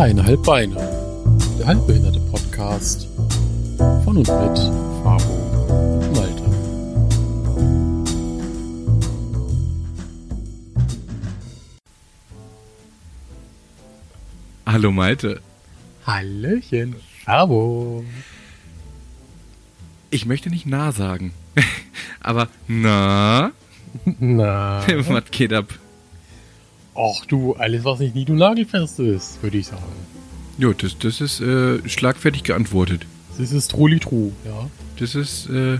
Dreieinhalb Beine. Der halbbehinderte Podcast von und mit Fabo und Malte. Hallo Malte. Hallöchen, Fabo. Ich möchte nicht na sagen. Aber na, Na. was geht ab? Ach du, alles was nicht nie du nagelfest ist, würde ich sagen. Jo, das, das ist äh, schlagfertig geantwortet. Das ist Trulli Tru, ja. Das ist, äh,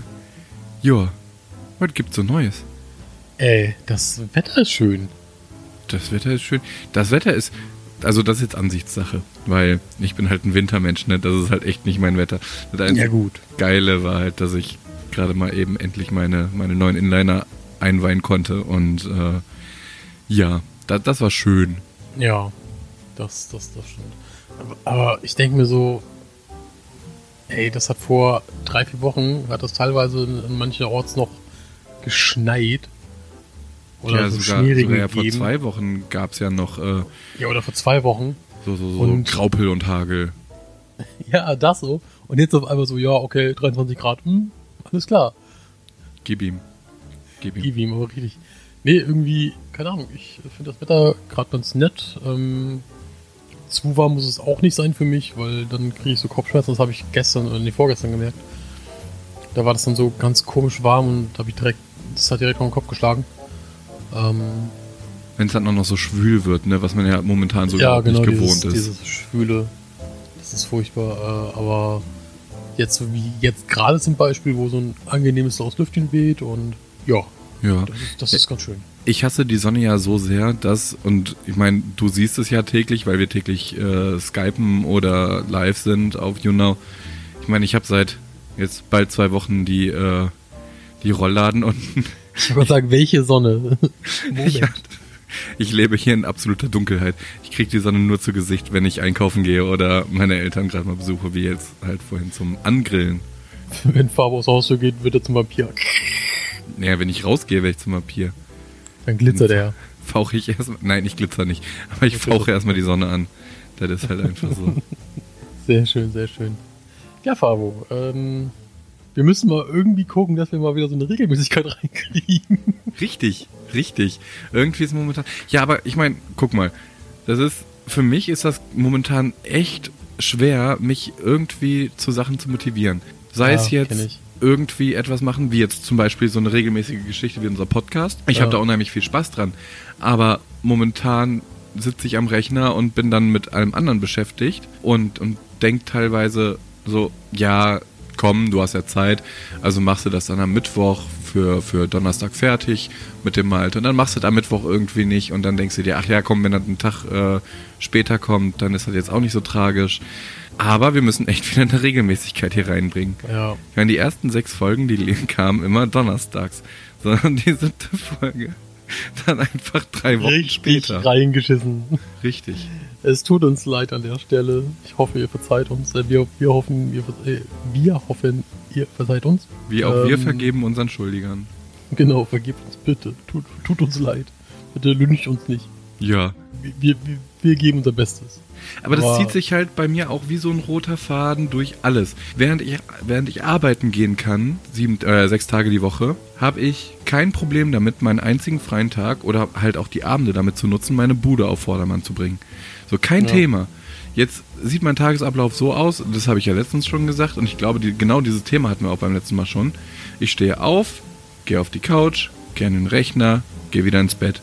ja. Was gibt's so Neues? Ey, das Wetter ist schön. Das Wetter ist schön. Das Wetter ist, also das ist jetzt Ansichtssache, weil ich bin halt ein Wintermensch, ne? Das ist halt echt nicht mein Wetter. Das einzige gut. Geile war halt, dass ich gerade mal eben endlich meine, meine neuen Inliner einweihen konnte und äh, ja, das, das war schön. Ja, das, das, das stimmt. Aber, aber ich denke mir so, ey, das hat vor drei, vier Wochen, hat das teilweise in, in manchen Orts noch geschneit. Oder ja, so sogar, sogar ja, vor zwei Wochen gab's ja noch äh, Ja, oder vor zwei Wochen. so, so, so Und- Graupel und Hagel. Ja, das so. Und jetzt auf einmal so, ja, okay, 23 Grad, hm, alles klar. Gib ihm. Gib ihm. Gib ihm, aber richtig. Nee, irgendwie, keine Ahnung, ich finde das Wetter gerade ganz nett. Ähm, zu warm muss es auch nicht sein für mich, weil dann kriege ich so Kopfschmerzen. Das habe ich gestern oder nee, vorgestern gemerkt. Da war das dann so ganz komisch warm und habe ich direkt, das hat direkt auf den Kopf geschlagen. Ähm, Wenn es dann auch noch so schwül wird, ne, was man ja momentan so ja, genau, nicht dieses, gewohnt ist. dieses Schwüle. Das ist furchtbar. Äh, aber jetzt, so wie jetzt gerade zum Beispiel, wo so ein angenehmes blaues Lüftchen weht und ja, ja. das ist, das ist ganz schön. Ich hasse die Sonne ja so sehr, dass, und ich meine, du siehst es ja täglich, weil wir täglich äh, skypen oder live sind auf YouNow. Ich meine, ich habe seit jetzt bald zwei Wochen die, äh, die Rollladen unten. Ich wollte sagen, welche Sonne? Ja, ich lebe hier in absoluter Dunkelheit. Ich kriege die Sonne nur zu Gesicht, wenn ich einkaufen gehe oder meine Eltern gerade mal besuche, wie jetzt halt vorhin zum Angrillen. Wenn Farbe aufs Haustür geht, wird er zum Vampir. Naja, wenn ich rausgehe, werde ich zum Papier. Dann glitzert er. Fauche ich erstmal. Nein, ich glitzer nicht. Aber ich fauche erstmal die Sonne an. Das ist halt einfach so. Sehr schön, sehr schön. Ja, Fabo, ähm, wir müssen mal irgendwie gucken, dass wir mal wieder so eine Regelmäßigkeit reinkriegen. Richtig, richtig. Irgendwie ist momentan. Ja, aber ich meine, guck mal. Das ist. Für mich ist das momentan echt schwer, mich irgendwie zu Sachen zu motivieren. Sei Ja, es jetzt. Irgendwie etwas machen, wie jetzt zum Beispiel so eine regelmäßige Geschichte wie unser Podcast. Ich Ja. habe da unheimlich viel Spaß dran. Aber momentan sitze ich am Rechner und bin dann mit allem anderen beschäftigt und, und denk teilweise so, ja, komm, du hast ja Zeit, also machst du das dann am Mittwoch für, für Donnerstag fertig mit dem Malte und dann machst du das am Mittwoch irgendwie nicht und dann denkst du dir, ach ja, komm, wenn das einen Tag äh, später kommt, dann ist das jetzt auch nicht so tragisch. Aber wir müssen echt wieder eine Regelmäßigkeit hier reinbringen. Ja, Ich meine, die ersten sechs Folgen, die kamen immer donnerstags. Sondern die siebte Folge dann einfach drei Wochen richtig später. reingeschissen. Richtig. Es tut uns leid an der Stelle. Ich hoffe, ihr verzeiht uns. Äh, Wir, wir hoffen, ihr, äh, wir hoffen, ihr verzeiht uns. Wie auch wir Ähm, vergeben unseren Schuldigern. Genau, vergebt uns bitte. Tut, tut uns leid. Bitte lyncht uns nicht. Ja. Wir, wir, wir geben unser Bestes. Aber das Aber- zieht sich halt bei mir auch wie so ein roter Faden durch alles. Während ich, während ich arbeiten gehen kann, sieben, äh, sechs Tage die Woche, habe ich kein Problem damit, meinen einzigen freien Tag oder halt auch die Abende damit zu nutzen, meine Bude auf Vordermann zu bringen. So, kein Ja. Thema. Jetzt sieht mein Tagesablauf so aus, das habe ich ja letztens schon gesagt und ich glaube, die, genau dieses Thema hatten wir auch beim letzten Mal schon. Ich stehe auf, gehe auf die Couch, gehe an den Rechner, gehe wieder ins Bett.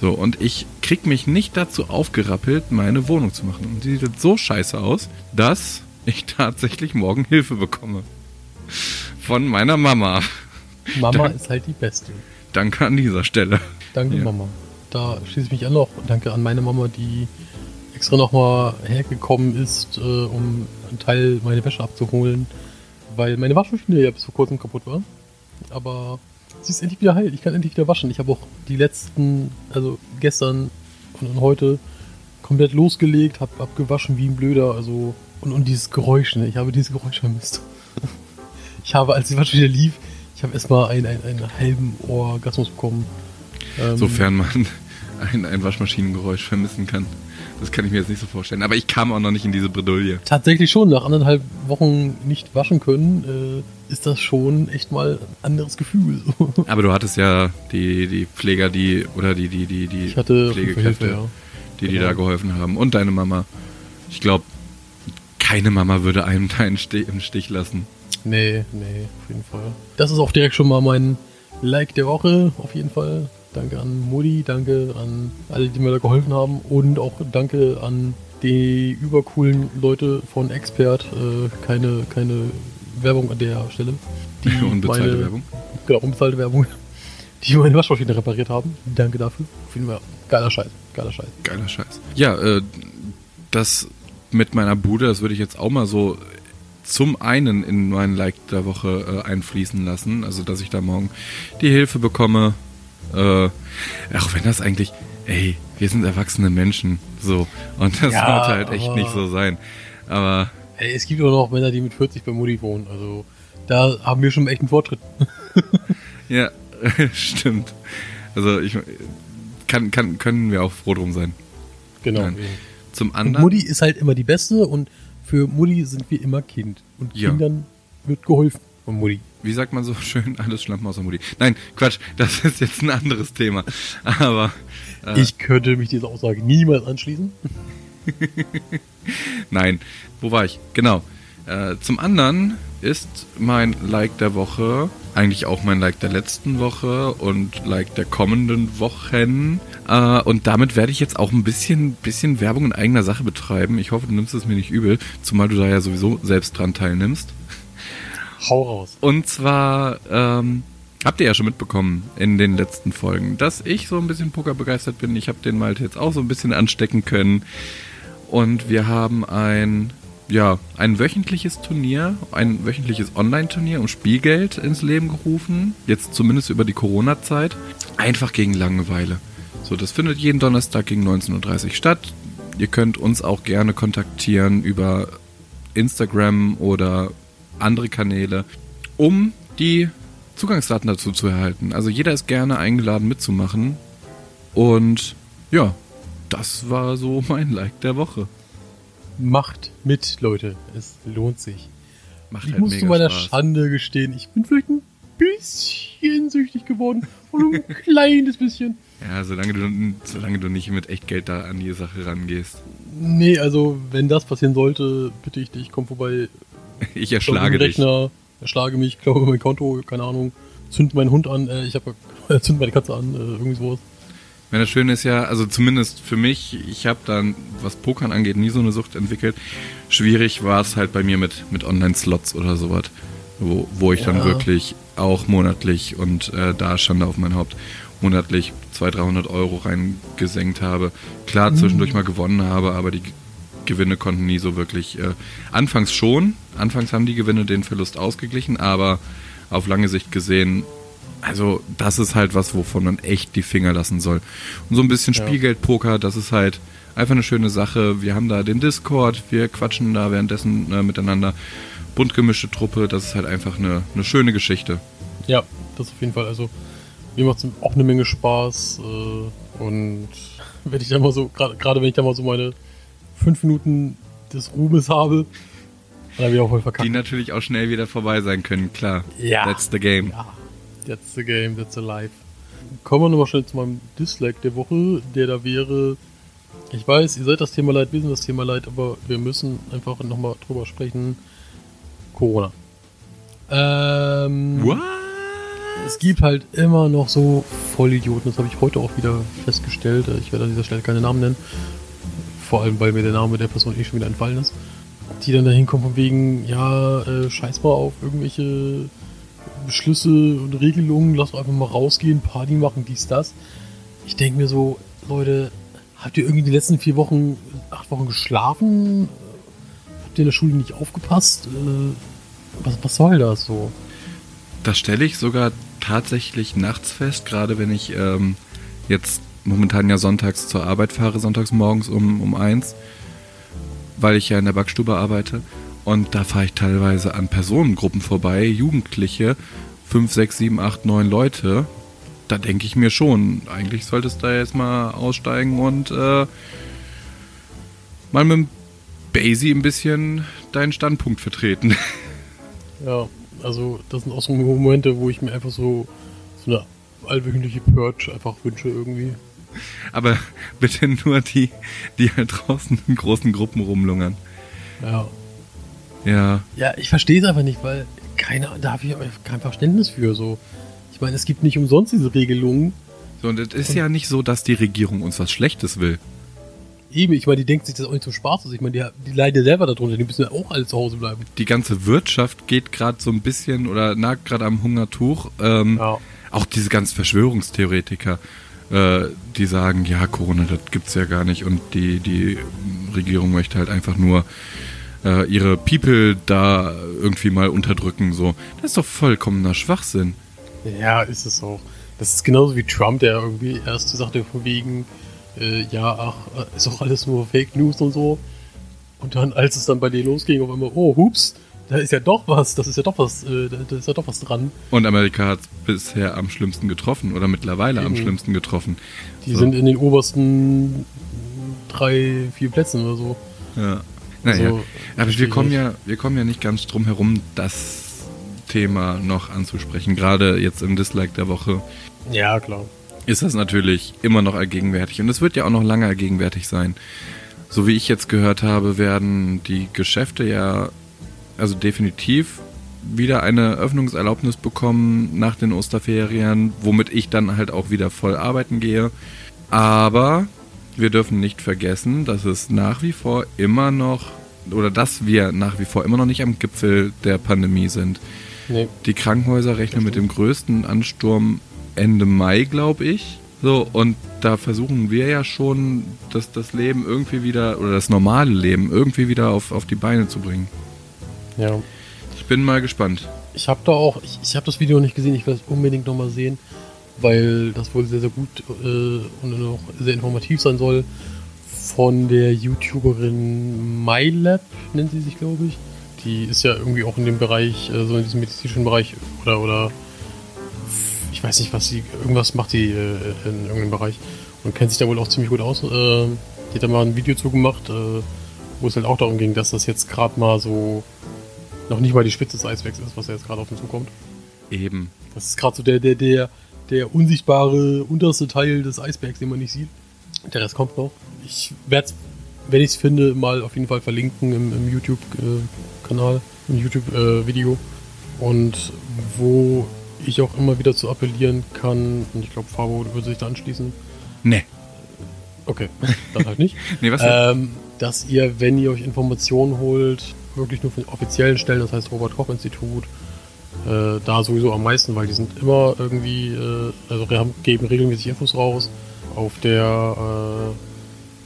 So, und ich krieg mich nicht dazu aufgerappelt, meine Wohnung zu machen. Und die sieht so scheiße aus, dass ich tatsächlich morgen Hilfe bekomme. Von meiner Mama. Mama Dank- ist halt die Beste. Danke an dieser Stelle. Danke, Ja. Mama. Da schließe ich mich an noch. Danke an meine Mama, die extra nochmal hergekommen ist, äh, um einen Teil meine Wäsche abzuholen, weil meine Waschmaschine ja bis vor kurzem kaputt war. Aber sie ist endlich wieder heil. Ich kann endlich wieder waschen. Ich habe auch die letzten, also gestern und heute komplett losgelegt, habe abgewaschen wie ein Blöder. Also und, und dieses Geräusch, ne? Ich habe dieses Geräusch vermisst. Ich habe, als die Waschmaschine lief, ich habe erstmal einen, einen, einen halben Orgasmus bekommen. Ähm, Sofern man ein, ein Waschmaschinengeräusch vermissen kann. Das kann ich mir jetzt nicht so vorstellen. Aber ich kam auch noch nicht in diese Bredouille. Tatsächlich schon, nach anderthalb Wochen nicht waschen können, äh, ist das schon echt mal ein anderes Gefühl. Aber du hattest ja die, die Pfleger, die, oder die, die, die, die Pflegekräfte, Hilfe, ja. die, die Genau. da geholfen haben. Und deine Mama. Ich glaube, keine Mama würde einem da im Stich, im Stich lassen. Nee, nee, auf jeden Fall. Das ist auch direkt schon mal mein Like der Woche, auf jeden Fall. Danke an Mutti, danke an alle, die mir da geholfen haben und auch danke an die übercoolen Leute von Expert. Äh, keine, keine Werbung an der Stelle. Die Unbezahlte meine, Werbung. Genau, unbezahlte Werbung. Die meine Waschmaschine repariert haben. Danke dafür. Auf jeden Fall geiler Scheiß. Geiler Scheiß. Geiler Scheiß. Ja, äh, das mit meiner Bude, das würde ich jetzt auch mal so zum einen in meinen Like der Woche äh, einfließen lassen. Also, dass ich da morgen die Hilfe bekomme. Äh, auch wenn das eigentlich, ey, wir sind erwachsene Menschen. So. Und das Ja, sollte halt echt nicht so sein. Aber Ey, es gibt auch noch Männer, die mit 40 bei Mutti wohnen. Also da haben wir schon echt einen Fortschritt. ja, stimmt. Also ich kann, kann, können wir auch froh drum sein. Genau. Nein. Zum Und anderen. Mutti ist halt immer die Beste und für Mutti sind wir immer Kind. Und Ja. Kindern wird geholfen von Mutti. wie sagt man so schön, alles Schlampen außer Mutti. Nein, Quatsch, das ist jetzt ein anderes Thema. Aber äh, Ich könnte mich dieser Aussage niemals anschließen. nein, wo war ich? Genau. Äh, zum anderen ist mein Like der Woche eigentlich auch mein Like der letzten Woche und Like der kommenden Wochen. Äh, und damit werde ich jetzt auch ein bisschen, bisschen Werbung in eigener Sache betreiben. Ich hoffe, du nimmst es mir nicht übel, zumal du da ja sowieso selbst dran teilnimmst. Hau raus. Und zwar ähm, habt ihr ja schon mitbekommen in den letzten Folgen, dass ich so ein bisschen Poker begeistert bin. Ich habe den Malte jetzt auch so ein bisschen anstecken können. Und wir haben ein, ja, ein wöchentliches Turnier, ein wöchentliches Online-Turnier um Spielgeld ins Leben gerufen. Jetzt zumindest über die Corona-Zeit. Einfach gegen Langeweile. So, das findet jeden Donnerstag gegen 19.30 Uhr statt. Ihr könnt uns auch gerne kontaktieren über Instagram oder andere Kanäle, um die Zugangsdaten dazu zu erhalten. Also jeder ist gerne eingeladen mitzumachen. Und ja, das war so mein Like der Woche. Macht mit, Leute. Es lohnt sich. Macht Ich halt muss zu meiner Spaß. Schande gestehen, ich bin vielleicht ein bisschen süchtig geworden. Und ein kleines bisschen. Ja, solange du, solange du nicht mit echt Geld da an die Sache rangehst. Nee, also wenn das passieren sollte, bitte ich dich, komm vorbei. Ich erschlage dich. Rechner, erschlage mich, glaube mein Konto, keine Ahnung. Zünd meinen Hund an, äh, ich habe zünd meine Katze an, äh, irgendwie sowas. Wenn das Schöne ist ja, also zumindest für mich, ich habe dann, was Pokern angeht, nie so eine Sucht entwickelt. Schwierig war es halt bei mir mit, mit Online-Slots oder sowas, wo, wo ich dann Ja. wirklich auch monatlich und äh, da Schande auf mein Haupt monatlich 200, 300 Euro reingesenkt habe. Klar, zwischendurch mal gewonnen habe, aber die Gewinne konnten nie so wirklich. Äh, anfangs schon, anfangs haben die Gewinne den Verlust ausgeglichen, aber auf lange Sicht gesehen also das ist halt was, wovon man echt die Finger lassen soll. Und so ein bisschen Ja. Spielgeldpoker, das ist halt einfach eine schöne Sache. Wir haben da den Discord, wir quatschen da währenddessen äh, miteinander. Bunt gemischte Truppe, das ist halt einfach eine, eine schöne Geschichte. Ja, das auf jeden Fall. Also mir macht es auch eine Menge Spaß. Äh, und wenn ich da mal so, gerade gerade wenn ich da mal so meine fünf Minuten des Ruhmes habe, dann wieder voll verkackt. Die natürlich auch schnell wieder vorbei sein können, klar. Ja. That's the game. Ja, that's the game, that's the life. Kommen wir nochmal schnell zu meinem Dislike der Woche, der da wäre. Ich weiß, ihr seid das Thema leid, wir sind das Thema leid, aber wir müssen einfach nochmal drüber sprechen. Corona. Ähm, What? es gibt halt immer noch so Vollidioten, das habe ich heute auch wieder festgestellt. Ich werde an dieser Stelle keine Namen nennen. Vor allem, weil mir der Name der Person eh schon wieder entfallen ist. Die dann da hinkommen von wegen, ja, äh, scheiß mal auf irgendwelche Beschlüsse und Regelungen, lass doch einfach mal rausgehen, Party machen, dies, das. Ich denke mir so, Leute, habt ihr irgendwie die letzten vier Wochen, acht Wochen geschlafen? Habt ihr in der Schule nicht aufgepasst? Äh, was, was soll das so? Das stelle ich sogar tatsächlich nachts fest, gerade wenn ich ähm, jetzt momentan ja sonntags zur Arbeit fahre, sonntags morgens um, um eins, weil ich ja in der Backstube arbeite. Und da fahre ich teilweise an Personengruppen vorbei, Jugendliche, fünf, sechs, sieben, acht, neun Leute. Da denke ich mir schon, eigentlich solltest du da jetzt mal aussteigen und äh, mal mit dem Basie ein bisschen deinen Standpunkt vertreten. Ja, also das sind auch so Momente, wo ich mir einfach so, so eine allwöchentliche Purge einfach wünsche irgendwie. Aber bitte nur die, die halt draußen in großen Gruppen rumlungern. Ja. Ja. Ja, ich verstehe es einfach nicht, weil keiner, da habe ich kein Verständnis für so. Ich meine, es gibt nicht umsonst diese Regelungen. So, und es ist ja nicht so, dass die Regierung uns was Schlechtes will. Eben, ich meine, die denkt sich das auch nicht zum Spaß aus. Ich meine, die, die leiden selber darunter, die müssen ja auch alle zu Hause bleiben. Die ganze Wirtschaft geht gerade so ein bisschen oder nagt gerade am Hungertuch. Ähm, Ja. Auch diese ganzen Verschwörungstheoretiker, äh, die sagen, ja, Corona, das gibt's ja gar nicht und die, die Regierung möchte halt einfach nur äh, ihre People da irgendwie mal unterdrücken. So, das ist doch vollkommener Schwachsinn. Ja, ist es auch. Das ist genauso wie Trump, der irgendwie erst sagte von wegen, äh, ja, ach, äh, ist doch alles nur Fake News und so. Und dann, als es dann bei dir losging, auf einmal, oh, hups, da ist ja doch was, das ist ja doch was, äh, da, ist ja doch was dran. Und Amerika hat bisher am schlimmsten getroffen oder mittlerweile am Mhm. schlimmsten getroffen. Die So. sind in den obersten drei, vier Plätzen oder so. Ja. Naja, Also, aber wir kommen ja, wir kommen ja nicht ganz drum herum, das Thema noch anzusprechen. Gerade jetzt im Dislike der Woche Ja, klar. ist das natürlich immer noch allgegenwärtig und es wird ja auch noch lange allgegenwärtig sein. So wie ich jetzt gehört habe, werden die Geschäfte ja also definitiv wieder eine Öffnungserlaubnis bekommen nach den Osterferien, womit ich dann halt auch wieder voll arbeiten gehe. Aber wir dürfen nicht vergessen, dass es nach wie vor immer noch oder dass wir nach wie vor immer noch nicht am Gipfel der Pandemie sind. Nee. Die Krankenhäuser rechnen mit dem größten Ansturm Ende Mai, glaube ich. So, und da versuchen wir ja schon, das, das Leben irgendwie wieder, oder das normale Leben irgendwie wieder auf, auf die Beine zu bringen. Ja. Ich bin mal gespannt. Ich habe da auch, ich, ich habe das Video noch nicht gesehen, ich will es unbedingt nochmal sehen, weil das wohl sehr, sehr gut äh, und auch sehr informativ sein soll. Von der YouTuberin MyLab, nennt sie sich, glaube ich. Die ist ja irgendwie auch in dem Bereich, äh, so in diesem medizinischen Bereich oder, oder ich weiß nicht, was sie, irgendwas macht sie äh, in irgendeinem Bereich und kennt sich da wohl auch ziemlich gut aus. Äh, die hat da mal ein Video zu gemacht, äh, wo es halt auch darum ging, dass das jetzt gerade mal so noch nicht mal die Spitze des Eisbergs ist, was ja jetzt gerade auf uns zukommt. Eben. Das ist gerade so der, der, der, der unsichtbare unterste Teil des Eisbergs, den man nicht sieht. Der Rest kommt noch. Ich werde es, wenn ich es finde, mal auf jeden Fall verlinken im, YouTube-Kanal, im YouTube-Video. Und wo ich auch immer wieder zu appellieren kann, und ich glaube, Fabo würde sich da anschließen. Ne. Okay, dann halt nicht. Nee, was? ähm, dass ihr, wenn ihr euch Informationen holt, wirklich nur von offiziellen Stellen, das heißt Robert Koch Institut, äh, da sowieso am meisten, weil die sind immer irgendwie, äh, also haben, geben regelmäßig Infos raus auf der äh,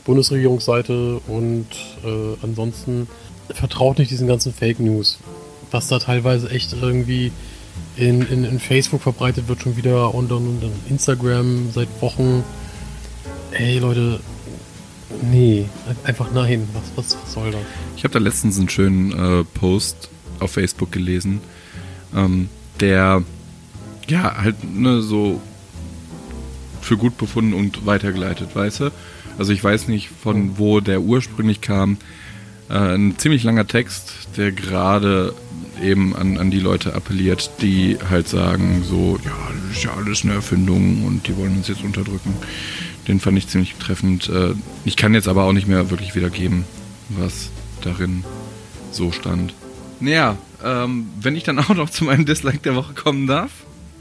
Bundesregierungsseite und äh, ansonsten vertraut nicht diesen ganzen Fake News, was da teilweise echt irgendwie in, in, in Facebook verbreitet wird schon wieder und dann Instagram seit Wochen. Ey Leute, nee, einfach nein, was, was, was soll das? Ich habe da letztens einen schönen äh, Post auf Facebook gelesen, ähm, der ja halt ne, so für gut befunden und weitergeleitet, weißt du? Also ich weiß nicht, von wo der ursprünglich kam. Äh, ein ziemlich langer Text, der gerade eben an, an die Leute appelliert, die halt sagen, so, ja, das ist ja alles eine Erfindung und die wollen uns jetzt unterdrücken. Den fand ich ziemlich treffend. Äh, ich kann jetzt aber auch nicht mehr wirklich wiedergeben, was darin so stand. Naja, ähm, wenn ich dann auch noch zu meinem Dislike der Woche kommen darf.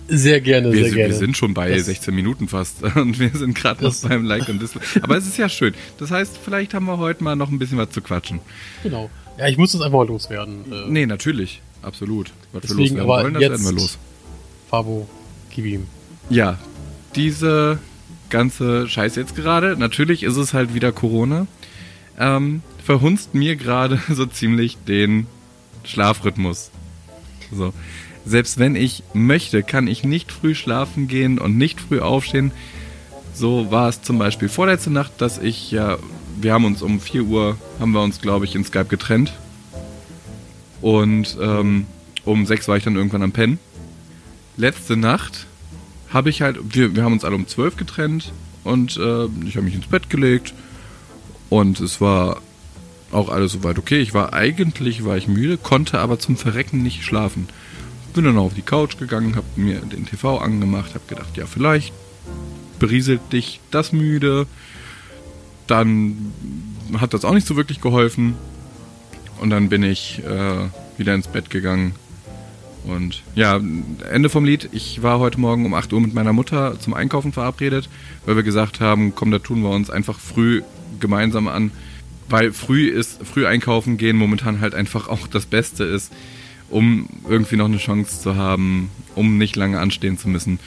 Sehr gerne, Wir, sehr sind- gerne. wir sind schon bei Das- 16 Minuten fast und wir sind gerade noch beim Like und Dislike. Aber es ist ja schön. Das heißt, vielleicht haben wir heute mal noch ein bisschen was zu quatschen. Genau. Ja, ich muss das einfach mal loswerden. Äh, Nee, natürlich. Absolut. Was wir Deswegen, loswerden aber wollen, das jetzt- werden wir los. Fabo, gib ihm. Ja, diese ganze Scheiße jetzt gerade, natürlich ist es halt wieder Corona, ähm, verhunzt mir gerade so ziemlich den Schlafrhythmus. So. Selbst wenn ich möchte, kann ich nicht früh schlafen gehen und nicht früh aufstehen. So war es zum Beispiel vorletzte Nacht, dass ich ja, wir haben uns um 4 Uhr, haben wir uns glaube ich in Skype getrennt. Und ähm, um 6 war ich dann irgendwann am Pennen. Letzte Nacht habe ich halt, wir, wir haben uns alle um 12 getrennt und äh, ich habe mich ins Bett gelegt und es war auch alles soweit okay. Ich war eigentlich war ich müde, konnte aber zum Verrecken nicht schlafen. Bin dann auf die Couch gegangen, habe mir den TV angemacht, habe gedacht, ja vielleicht berieselt dich das müde. Dann hat das auch nicht so wirklich geholfen. Und dann bin ich äh, wieder ins Bett gegangen. Und ja, Ende vom Lied. Ich war heute Morgen um 8 Uhr mit meiner Mutter zum Einkaufen verabredet, weil wir gesagt haben, komm, da tun wir uns einfach früh gemeinsam an. Weil früh ist, früh einkaufen gehen momentan halt einfach auch das Beste ist, um irgendwie noch eine Chance zu haben, um nicht lange anstehen zu müssen.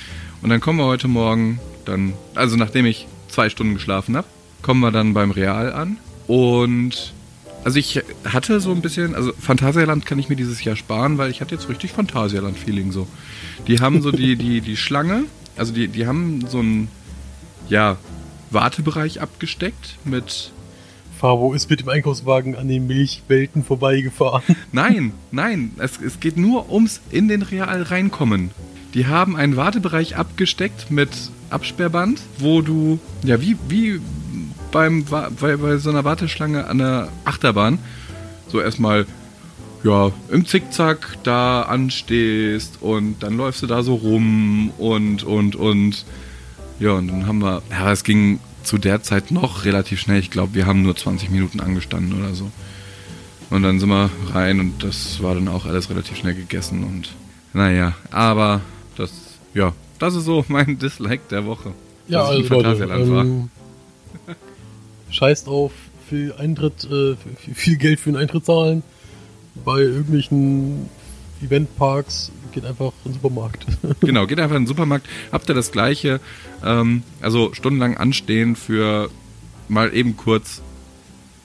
Und dann kommen wir heute Morgen, dann, also nachdem ich zwei Stunden geschlafen habe, kommen wir dann beim Real an. Und also ich hatte so ein bisschen, also Phantasialand kann ich mir dieses Jahr sparen, weil ich hatte jetzt richtig Phantasialand-Feeling so. Die haben so die, die, die Schlange, also die, die haben so einen, ja, Wartebereich abgesteckt mit Fabo ist mit dem Einkaufswagen an den Milchwelten vorbeigefahren. Nein, nein, es, es geht nur ums in den Real reinkommen. Die haben einen Wartebereich abgesteckt mit Absperrband, wo du, ja, wie, wie beim, bei, bei so einer Warteschlange an der Achterbahn, so erstmal, ja, im Zickzack da anstehst und dann läufst du da so rum und, und, und, ja, und dann haben wir, ja, es ging zu der Zeit noch relativ schnell. Ich glaube, wir haben nur 20 Minuten angestanden oder so. Und dann sind wir rein und das war dann auch alles relativ schnell gegessen und naja, aber das, ja, das ist so mein Dislike der Woche. Ja, also Leute, ähm, scheißt auf viel Eintritt, äh, viel Geld für den Eintritt zahlen bei irgendwelchen Eventparks geht einfach in den Supermarkt. genau, geht einfach in den Supermarkt. Habt ihr das gleiche? Ähm, also stundenlang anstehen für mal eben kurz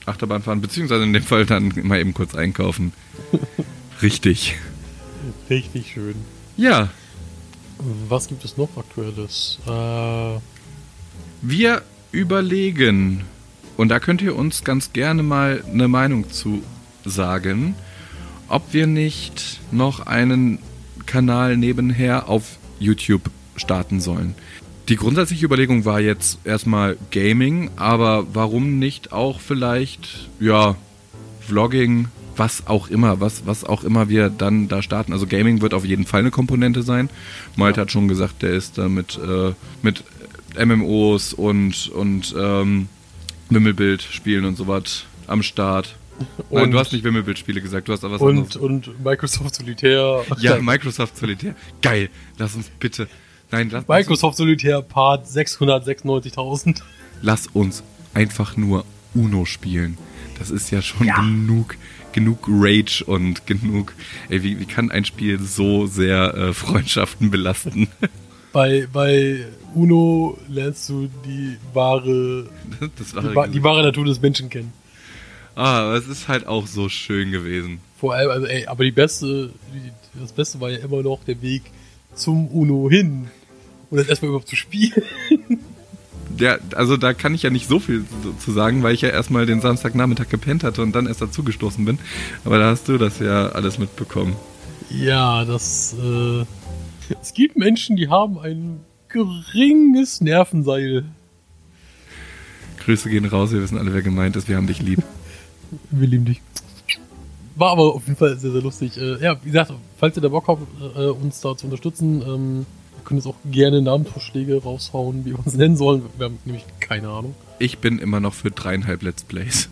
Achterbahn fahren, beziehungsweise in dem Fall dann mal eben kurz einkaufen. Richtig. Richtig schön. Ja. Was gibt es noch Aktuelles? Äh Wir überlegen, und da könnt ihr uns ganz gerne mal eine Meinung zu sagen, ob wir nicht noch einen Kanal nebenher auf YouTube starten sollen. Die grundsätzliche Überlegung war jetzt erstmal Gaming, aber warum nicht auch vielleicht, ja, Vlogging, was auch immer, was, was auch immer wir dann da starten. Also Gaming wird auf jeden Fall eine Komponente sein. Malte ja. hat schon gesagt, der ist da mit, äh, mit MMOs und, und ähm, Wimmelbild-Spielen und sowas am Start. Und Nein, du hast nicht Wimmelbildspiele gesagt, du hast aber was und, anderes. Und Microsoft Solitär. Ja, Microsoft Solitär. Geil. Lass uns bitte. Nein, lass Microsoft Solitär Part 696.000. Lass uns einfach nur Uno spielen. Das ist ja schon ja. genug, genug Rage und genug. Ey, wie, wie kann ein Spiel so sehr äh, Freundschaften belasten? Bei, bei Uno lernst du die wahre, wahre die, die wahre Natur des Menschen kennen. Ah, aber es ist halt auch so schön gewesen. Vor allem, also ey, aber die beste, das Beste war ja immer noch der Weg zum Uno hin. Und das erstmal überhaupt zu spielen. Ja, also da kann ich ja nicht so viel zu sagen, weil ich ja erstmal den Samstagnachmittag gepennt hatte und dann erst dazugestoßen bin. Aber da hast du das ja alles mitbekommen. Ja, das, äh, es gibt Menschen, die haben ein geringes Nervenseil. Grüße gehen raus, wir wissen alle, wer gemeint ist, wir haben dich lieb. Wir lieben dich. War aber auf jeden Fall sehr, sehr lustig. Äh, ja, wie gesagt, falls ihr da Bock habt, äh, uns da zu unterstützen, ähm, ihr könnt jetzt auch gerne Namensvorschläge raushauen, wie wir uns nennen sollen. Wir haben nämlich keine Ahnung. Ich bin immer noch für dreieinhalb Let's Plays.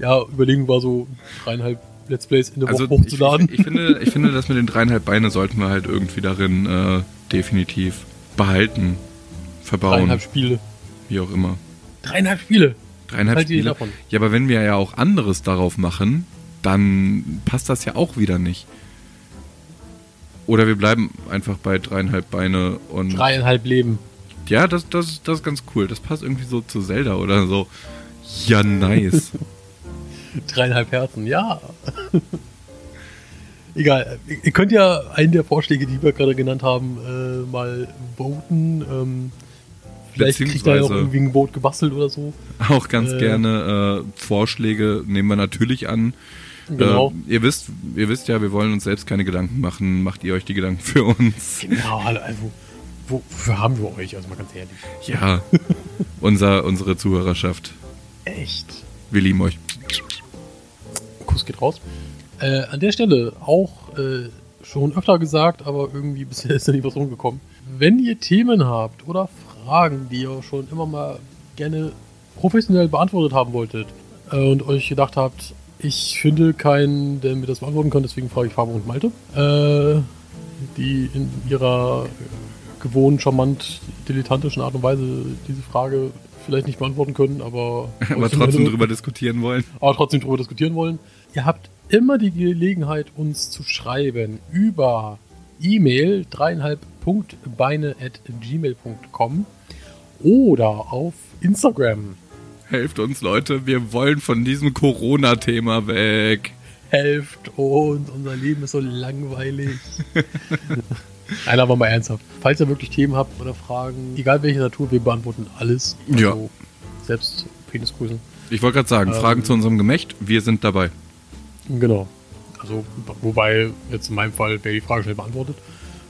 Ja, Überlegen war so dreieinhalb Let's Plays in der also Woche hochzuladen. Ich, ich, finde, ich finde, dass mit den dreieinhalb Beine sollten wir halt irgendwie darin äh, definitiv behalten, verbauen. Dreieinhalb Spiele. Wie auch immer. Dreieinhalb Spiele? Dreieinhalb halt Spiele. Davon. Ja, aber wenn wir ja auch anderes darauf machen, dann passt das ja auch wieder nicht. Oder wir bleiben einfach bei dreieinhalb Beine und. Dreieinhalb Leben. Ja, das, das, das ist ganz cool. Das passt irgendwie so zu Zelda oder so. Ja, nice. dreieinhalb Herzen, ja. Egal. Ihr könnt ja einen der Vorschläge, die wir gerade genannt haben, äh, mal voten. Ähm, Vielleicht kriegt er ja auch irgendwie ein Boot gebastelt oder so. Auch ganz äh, gerne äh, Vorschläge nehmen wir natürlich an. Genau. Äh, ihr wisst, ihr wisst ja, wir wollen uns selbst keine Gedanken machen. Macht ihr euch die Gedanken für uns? Genau, also wofür haben wir euch? Also mal ganz ehrlich. Ja, unser, unsere Zuhörerschaft. Echt? Wir lieben euch. Kuss geht raus. Äh, an der Stelle auch äh, schon öfter gesagt, aber irgendwie bisher ist da nicht was rumgekommen. Wenn ihr Themen habt oder Fragen, die ihr schon immer mal gerne professionell beantwortet haben wolltet äh, und euch gedacht habt, ich finde keinen, der mir das beantworten kann, deswegen frage ich Fabo und Malte, äh, die in ihrer gewohnt charmant dilettantischen Art und Weise diese Frage vielleicht nicht beantworten können, aber, aber trotzdem drüber diskutieren wollen. Aber trotzdem drüber diskutieren wollen. Ihr habt immer die Gelegenheit, uns zu schreiben über E-Mail dreieinhalb.beine at gmail.com oder auf Instagram. Helft uns, Leute, wir wollen von diesem Corona-Thema weg. Helft uns, unser Leben ist so langweilig. Nein, aber mal ernsthaft. Falls ihr wirklich Themen habt oder Fragen, egal welche Natur, wir beantworten alles. Also ja. Selbst Penisgrüßen. Ich wollte gerade sagen, ähm, Fragen zu unserem Gemächt, wir sind dabei. Genau. Also, wobei jetzt in meinem Fall wäre die Frage schnell beantwortet.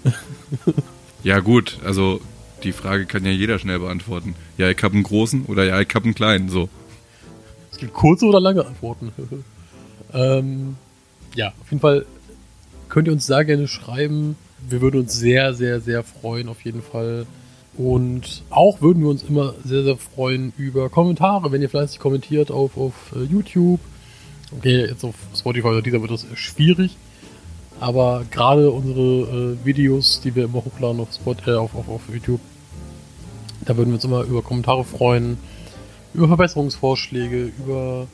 ja, gut, also die Frage kann ja jeder schnell beantworten. Ja, ich habe einen großen oder ja, ich habe einen kleinen, so. Es gibt kurze oder lange Antworten. ähm, ja, auf jeden Fall könnt ihr uns sehr gerne schreiben, wir würden uns sehr, sehr, sehr freuen, auf jeden Fall. Und auch würden wir uns immer sehr, sehr freuen über Kommentare, wenn ihr fleißig kommentiert auf, auf uh, YouTube. Okay, jetzt auf Spotify oder dieser wird das schwierig. Aber gerade unsere äh, Videos, die wir immer hochladen auf, Spot, äh, auf, auf, auf YouTube, da würden wir uns immer über Kommentare freuen, über Verbesserungsvorschläge, über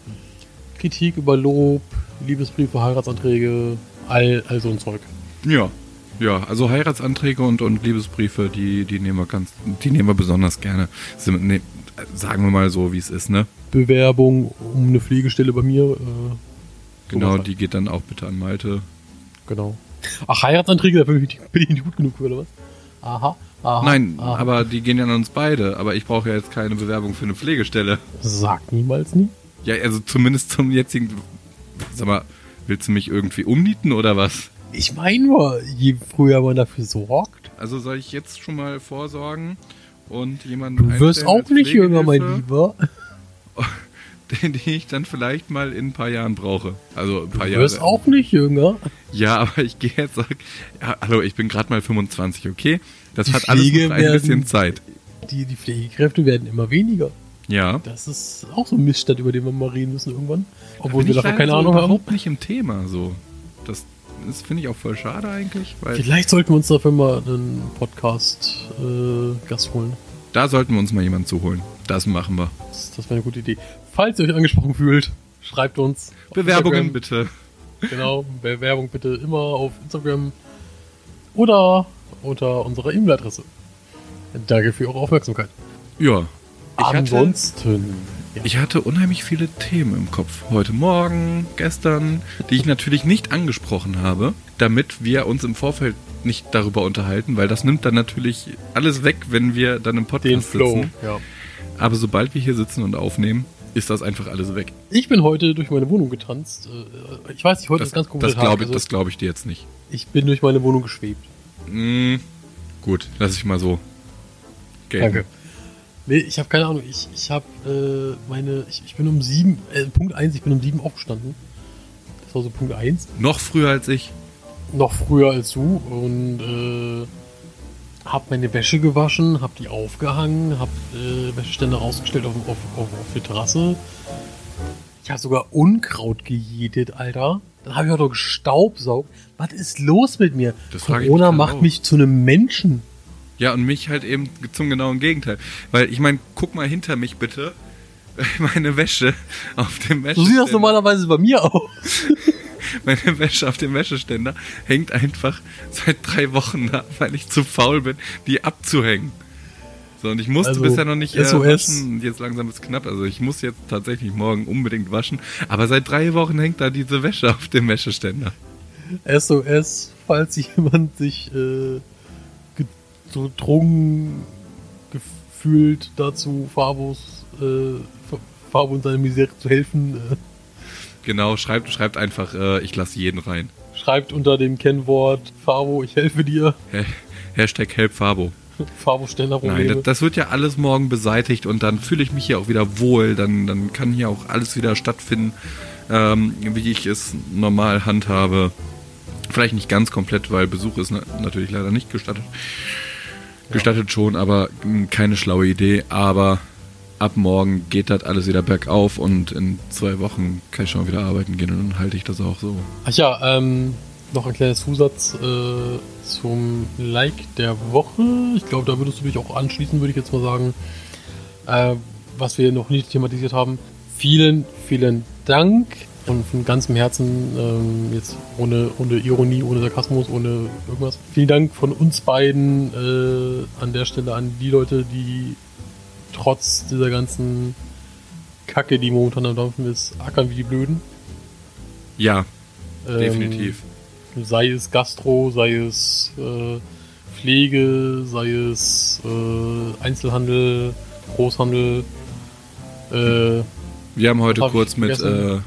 Kritik, über Lob, Liebesbriefe, Heiratsanträge, all, all so ein Zeug. Ja, ja, also Heiratsanträge und, und Liebesbriefe, die, die nehmen wir ganz, die nehmen wir besonders gerne. Ne, sagen wir mal so, wie es ist, ne? Bewerbung um eine Pflegestelle bei mir. Äh, genau, die geht dann auch bitte an Malte. Genau. Ach, Heiratsanträge, da bin ich, bin ich nicht gut genug für, oder was? Aha. Aha, Nein, aha. aber die gehen ja an uns beide. Aber ich brauche ja jetzt keine Bewerbung für eine Pflegestelle. Sagt niemals nie. Ja, also zumindest zum jetzigen. Sag mal, willst du mich irgendwie umnieten oder was? Ich meine nur, je früher man dafür sorgt. Also soll ich jetzt schon mal vorsorgen und jemanden. Du wirst auch nicht jünger, mein Lieber. Den, ich dann vielleicht mal in ein paar Jahren brauche. Also ein paar Jahre. Du wirst auch nicht jünger. Ja, aber ich gehe jetzt ja, hallo, ich bin gerade mal 25, okay? Das die hat alles noch ein werden, bisschen Zeit. Die, die Pflegekräfte werden immer weniger. Ja. Das ist auch so ein Missstand, über den wir mal reden müssen irgendwann. Obwohl wir davon keine so Ahnung haben. überhaupt nicht im Thema so. Das, das finde ich auch voll schade eigentlich. Vielleicht sollten wir uns dafür mal einen Podcast-Gast äh, holen. Da sollten wir uns mal jemanden zuholen. Das machen wir. Das, das wäre eine gute Idee. Falls ihr euch angesprochen fühlt, schreibt uns. Bewerbungen bitte. Genau, Bewerbung bitte immer auf Instagram oder unter unserer E-Mail-Adresse. Danke für eure Aufmerksamkeit. Ja. Ich Ansonsten. Hatte ich hatte unheimlich viele Themen im Kopf. Heute Morgen, gestern, die ich natürlich nicht angesprochen habe, damit wir uns im Vorfeld nicht darüber unterhalten, weil das nimmt dann natürlich alles weg, wenn wir dann im Podcast Den Flow, sitzen. Ja. Aber sobald wir hier sitzen und aufnehmen, ist das einfach alles weg. Ich bin heute durch meine Wohnung getanzt. Äh, ich weiß nicht, heute das, ist ganz komisch. Das glaube ich, also, glaub ich dir jetzt nicht. Ich bin durch meine Wohnung geschwebt. Mm, gut, lass ich mal so. Gelten. Danke. Nee, ich habe keine Ahnung. Ich, ich habe äh, meine. Ich, ich bin um sieben. Äh, Punkt eins, ich bin um sieben aufgestanden. Das war so Punkt eins. Noch früher als ich. Noch früher als du. Und äh, hab meine Wäsche gewaschen, hab die aufgehangen, hab äh, Wäscheständer rausgestellt auf, auf, auf, auf die Terrasse. Ich habe sogar Unkraut gejätet, Alter. Dann habe ich auch noch gestaubsaugt. Was ist los mit mir? Das Corona mich macht auch. mich zu einem Menschen. Ja, und mich halt eben zum genauen Gegenteil. Weil ich meine, guck mal hinter mich bitte. Meine Wäsche auf dem Wäscheständer. So sieht das normalerweise bei mir aus. Meine Wäsche auf dem Wäscheständer hängt einfach seit drei Wochen da, weil ich zu faul bin, die abzuhängen. So, und ich musste also, bisher noch nicht äh, waschen. Jetzt langsam ist es knapp. Also ich muss jetzt tatsächlich morgen unbedingt waschen. Aber seit drei Wochen hängt da diese Wäsche auf dem Wäscheständer. SOS, falls jemand sich äh, gedrungen gefühlt dazu, Fabos, äh, Fabo in seiner Misere zu helfen. Äh. Genau, schreibt, schreibt einfach, äh, ich lasse jeden rein. Schreibt unter dem Kennwort Fabo, ich helfe dir. Hashtag Help Fabo. Fabo Steller Nein, das, das, wird ja alles morgen beseitigt und dann fühle ich mich hier auch wieder wohl. Dann, dann kann hier auch alles wieder stattfinden, ähm, wie ich es normal handhabe. Vielleicht nicht ganz komplett, weil Besuch ist na natürlich leider nicht gestattet. Gestattet schon, aber mh, keine schlaue Idee. Aber ab morgen geht das alles wieder bergauf und in zwei Wochen kann ich schon wieder arbeiten gehen und dann halte ich das auch so. Ach ja, ähm, noch ein kleiner Zusatz äh, zum Like der Woche. Ich glaube, da würdest du dich auch anschließen, würde ich jetzt mal sagen. Äh, was wir noch nicht thematisiert haben. Vielen, vielen Dank und von ganzem Herzen, ähm, jetzt ohne, ohne Ironie, ohne Sarkasmus, ohne irgendwas. Vielen Dank von uns beiden äh, an der Stelle an die Leute, die trotz dieser ganzen Kacke, die momentan am Dampfen ist, ackern wie die Blöden. Ja, Ähm, definitiv. Sei es Gastro, sei es äh, Pflege, sei es äh, Einzelhandel, Großhandel. Äh, Wir haben heute hab kurz mit, äh,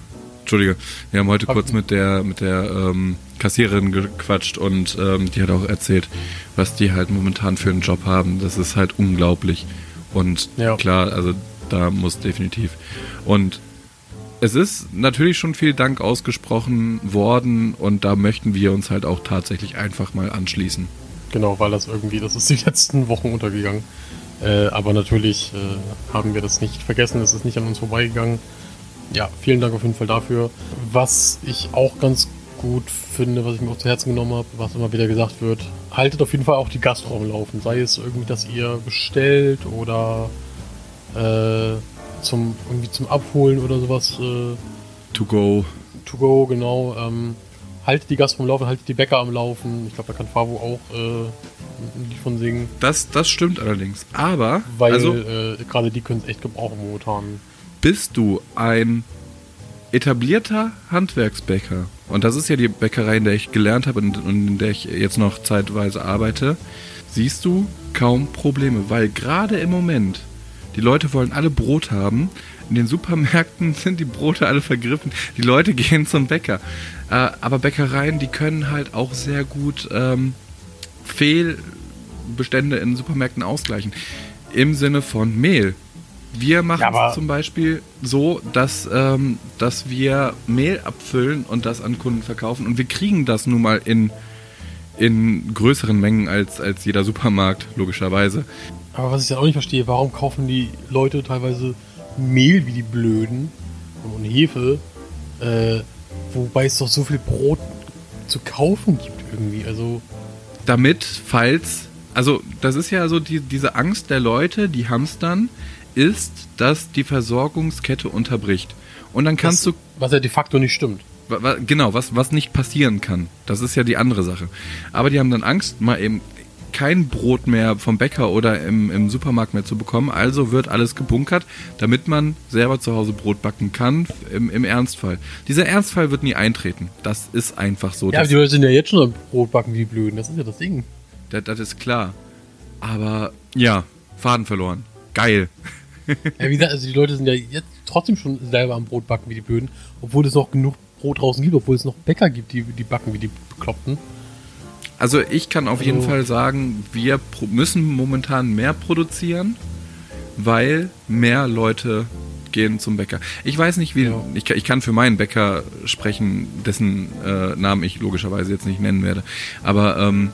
Entschuldige, wir haben heute Hab kurz mit der mit der ähm, Kassiererin gequatscht und ähm, die hat auch erzählt, was die halt momentan für einen Job haben. Das ist halt unglaublich. Und Ja. klar, also da muss definitiv. Und es ist natürlich schon viel Dank ausgesprochen worden und da möchten wir uns halt auch tatsächlich einfach mal anschließen. genau, weil das irgendwie, das ist die letzten Wochen untergegangen. Äh, aber natürlich äh, haben wir das nicht vergessen, es ist nicht an uns vorbeigegangen. Ja, vielen Dank auf jeden Fall dafür. Was ich auch ganz gut finde, was ich mir auch zu Herzen genommen habe, was immer wieder gesagt wird, haltet auf jeden Fall auch die Gastro am Laufen. Sei es irgendwie, dass ihr bestellt oder äh, zum, irgendwie zum Abholen oder sowas äh, To go. to go, genau. Ähm, haltet die Gastro am Laufen, haltet die Bäcker am Laufen. Ich glaube, da kann Favo auch äh, ein Lied von singen. Das, das stimmt allerdings. Aber, Weil also äh, gerade die können es echt gebrauchen momentan. bist du ein etablierter Handwerksbäcker, und das ist ja die Bäckerei, in der ich gelernt habe und, und in der ich jetzt noch zeitweise arbeite, siehst du kaum Probleme, weil gerade im Moment die Leute wollen alle Brot haben. In den Supermärkten sind die Brote alle vergriffen. Die Leute gehen zum Bäcker. Äh, aber Bäckereien, die können halt auch sehr gut ähm, Fehlbestände in Supermärkten ausgleichen. Im Sinne von Mehl. Wir machen Ja, es zum Beispiel so, dass, ähm, dass wir Mehl abfüllen und das an Kunden verkaufen. Und wir kriegen das nun mal in, in größeren Mengen als, als jeder Supermarkt, logischerweise. Aber was ich ja auch nicht verstehe, warum kaufen die Leute teilweise Mehl wie die Blöden und Hefe, äh, wobei es doch so viel Brot zu kaufen gibt irgendwie. Also, damit, falls, also das ist ja so die, diese Angst der Leute, die hamstern, ist, dass die Versorgungskette unterbricht. Und dann kannst was, du, was ja de facto nicht stimmt. wa- wa- genau, was, was nicht passieren kann. Das ist ja die andere Sache. Aber die haben dann Angst, mal eben kein Brot mehr vom Bäcker oder im, im Supermarkt mehr zu bekommen. Also wird alles gebunkert, damit man selber zu Hause Brot backen kann, im, im Ernstfall. Dieser Ernstfall wird nie eintreten. Das ist einfach so. Ja, aber Das- die Leute sind ja jetzt schon am Brot backen wie die Blöden. Das ist ja das Ding. Das, das ist klar. Aber ja, Faden verloren. Geil. Ja, wie gesagt, also die Leute sind ja jetzt trotzdem schon selber am Brot backen wie die Blöden, obwohl es noch genug Brot draußen gibt, obwohl es noch Bäcker gibt, die, die backen wie die Bekloppten. Also ich kann auf jeden Also- Fall sagen, wir müssen momentan mehr produzieren, weil mehr Leute gehen zum Bäcker. Ich weiß nicht, wie. Ja. Ich, kann- ich kann für meinen Bäcker sprechen, dessen äh, Namen ich logischerweise jetzt nicht nennen werde. Aber ähm,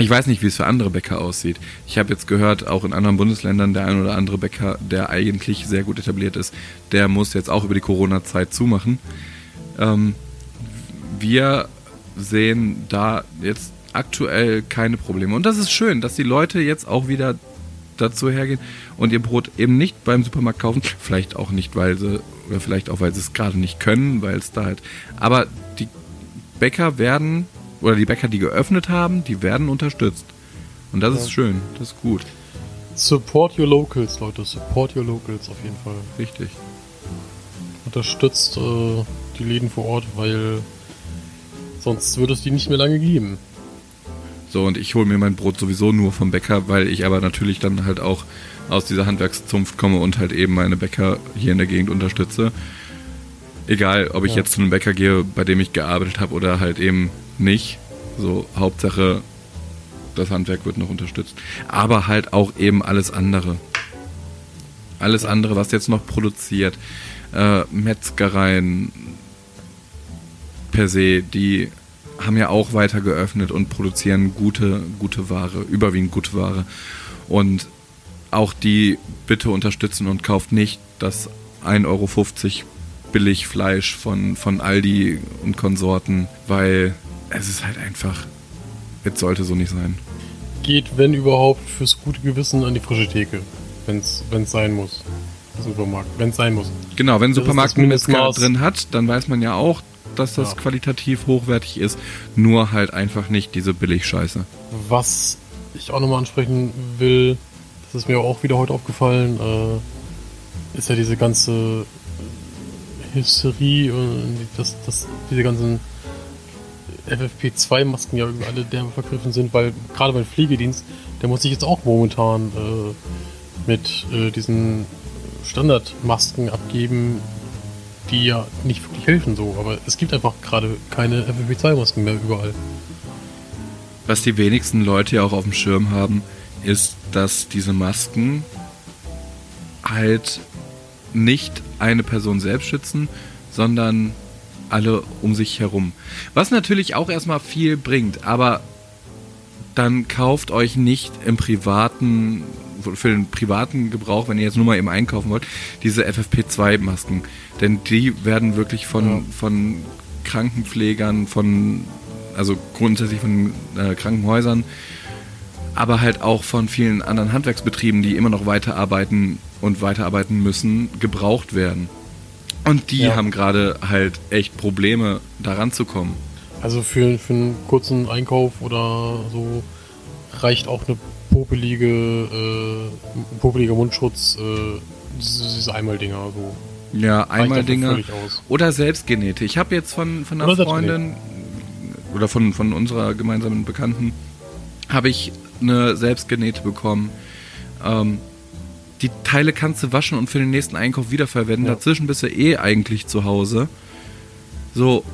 ich weiß nicht, wie es für andere Bäcker aussieht. Ich habe jetzt gehört, auch in anderen Bundesländern, der ein oder andere Bäcker, der eigentlich sehr gut etabliert ist, der muss jetzt auch über die Corona-Zeit zumachen. Ähm, wir sehen da jetzt aktuell keine Probleme. Und das ist schön, dass die Leute jetzt auch wieder dazu hergehen und ihr Brot eben nicht beim Supermarkt kaufen. Vielleicht auch nicht, weil sie, oder vielleicht auch, weil sie es gerade nicht können, weil es da halt. Aber die Bäcker werden, oder die Bäcker, die geöffnet haben, die werden unterstützt. Und das Ja. ist schön, das ist gut, Support your locals, Leute. Support your locals auf jeden Fall. richtig. Unterstützt äh, die Läden vor Ort, weil sonst würde es die nicht mehr lange geben. So, und ich hole mir mein Brot sowieso nur vom Bäcker, weil ich aber natürlich dann halt auch aus dieser Handwerkszunft komme und halt eben meine Bäcker hier in der Gegend unterstütze. Egal, ob ich Ja. jetzt zu einem Bäcker gehe, bei dem ich gearbeitet habe oder halt eben nicht. So, Hauptsache, das Handwerk wird noch unterstützt. Aber halt auch eben alles andere. Alles andere, was jetzt noch produziert. äh, Metzgereien per se, die haben ja auch weiter geöffnet und produzieren gute, gute Ware, überwiegend gute Ware. Und auch die bitte unterstützen und kauft nicht das 1,50 Euro Billigfleisch von, von Aldi und Konsorten, weil es ist halt einfach, es sollte so nicht sein. Geht, wenn überhaupt, fürs gute Gewissen an die frische Theke, wenn es sein muss. Supermarkt, wenn es sein muss. Genau, wenn ein Supermarkt einen Metzger drin hat, dann weiß man ja auch, dass das ja. qualitativ hochwertig ist, nur halt einfach nicht diese Billigscheiße. Was ich auch nochmal ansprechen will, das ist mir auch wieder heute aufgefallen, äh, ist ja diese ganze Hysterie und das, das, diese ganzen FFP2-Masken ja alle derbe vergriffen sind, weil gerade beim Pflegedienst, der muss sich jetzt auch momentan äh, mit äh, diesen Standardmasken abgeben, die ja nicht wirklich helfen so, aber es gibt einfach gerade keine FFP2-Masken mehr überall. Was die wenigsten Leute ja auch auf dem Schirm haben, ist, dass diese Masken halt nicht eine Person selbst schützen, sondern alle um sich herum. Was natürlich auch erstmal viel bringt, aber dann kauft euch nicht im privaten, für den privaten Gebrauch, wenn ihr jetzt nur mal eben einkaufen wollt, diese FFP2-Masken. Denn die werden wirklich von, ja. von Krankenpflegern, von, also grundsätzlich von äh, Krankenhäusern, aber halt auch von vielen anderen Handwerksbetrieben, die immer noch weiterarbeiten und weiterarbeiten müssen, gebraucht werden. Und die ja. haben gerade halt echt Probleme, da ranzukommen. Also für, für einen kurzen Einkauf oder so reicht auch eine popelige, äh, popeliger Mundschutz, äh, diese Einmaldinger so. Ja, Einmaldinger. Oder Selbstgenähte. Ich habe jetzt von, von einer oder Freundin oder von, von unserer gemeinsamen Bekannten habe ich eine selbstgenähte bekommen. Ähm, die Teile kannst du waschen und für den nächsten Einkauf wiederverwenden. Ja. Dazwischen bist du eh eigentlich zu Hause. So,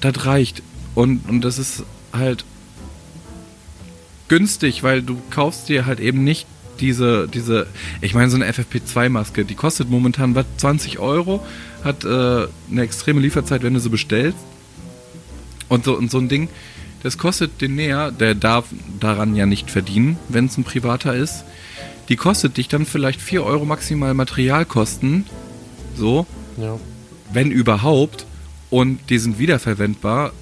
das reicht. Und, und das ist halt günstig, weil du kaufst dir halt eben nicht diese, diese, ich meine, so eine FFP2-Maske, die kostet momentan was, 20 Euro, hat äh, eine extreme Lieferzeit, wenn du sie bestellst. Und so, und so ein Ding, das kostet den näher, der darf daran ja nicht verdienen, wenn es ein privater ist. Die kostet dich dann vielleicht 4 Euro maximal Materialkosten. So. Ja. Wenn überhaupt. Und die sind wiederverwendbar.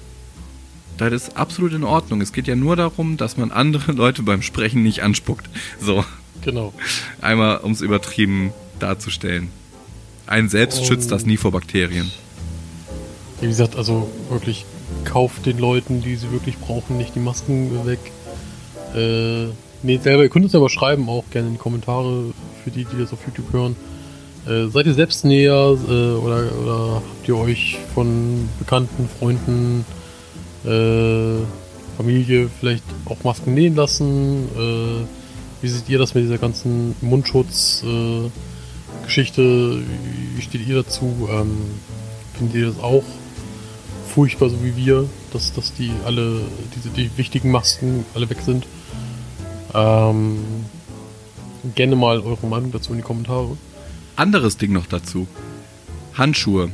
Das ist absolut in Ordnung. Es geht ja nur darum, dass man andere Leute beim Sprechen nicht anspuckt. So. Genau. Einmal, um es übertrieben darzustellen. Ein selbst um, schützt das nie vor Bakterien. Wie gesagt, also wirklich kauft den Leuten, die sie wirklich brauchen, nicht die Masken weg. Äh, nee, selber, ihr könnt es aber schreiben, auch gerne in die Kommentare für die, die das auf YouTube hören. Äh, seid ihr selbst näher äh, oder, oder, habt ihr euch von Bekannten, Freunden, äh, Familie vielleicht auch Masken nähen lassen? Äh, wie seht ihr das mit dieser ganzen Mundschutz-Geschichte? Äh, wie steht ihr dazu? Ähm, findet ihr das auch furchtbar, so wie wir, dass, dass die alle, diese, die wichtigen Masken alle weg sind. Ähm, gerne mal eure Meinung dazu in die Kommentare. Anderes Ding noch dazu. Handschuhe.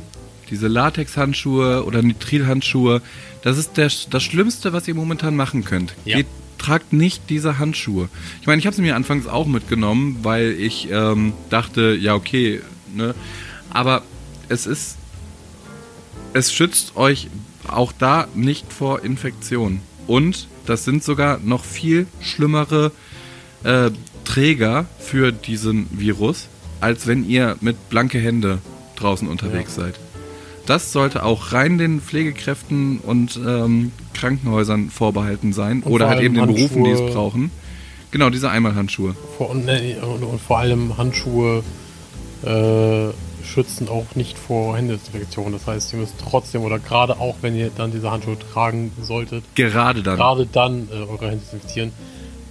Diese Latex-Handschuhe oder Nitrilhandschuhe, das ist der, das Schlimmste, was ihr momentan machen könnt. Ja. Geht, tragt nicht diese Handschuhe. Ich meine, ich habe sie mir anfangs auch mitgenommen, weil ich ähm, dachte, ja okay, ne? Aber es ist es schützt euch auch da nicht vor Infektionen. Und das sind sogar noch viel schlimmere äh, Träger für diesen Virus, als wenn ihr mit blanke Hände draußen unterwegs ja. seid. Das sollte auch rein den Pflegekräften und ähm, Krankenhäusern vorbehalten sein und oder halt eben den Berufen, die es brauchen. Genau, diese Einmalhandschuhe. Vor, und, ne, und, und, vor allem Handschuhe äh, schützen auch nicht vor Händedesinfektion. Das heißt, ihr müsst trotzdem oder gerade auch, wenn ihr dann diese Handschuhe tragen solltet, gerade dann, gerade dann äh, eure Hände desinfizieren,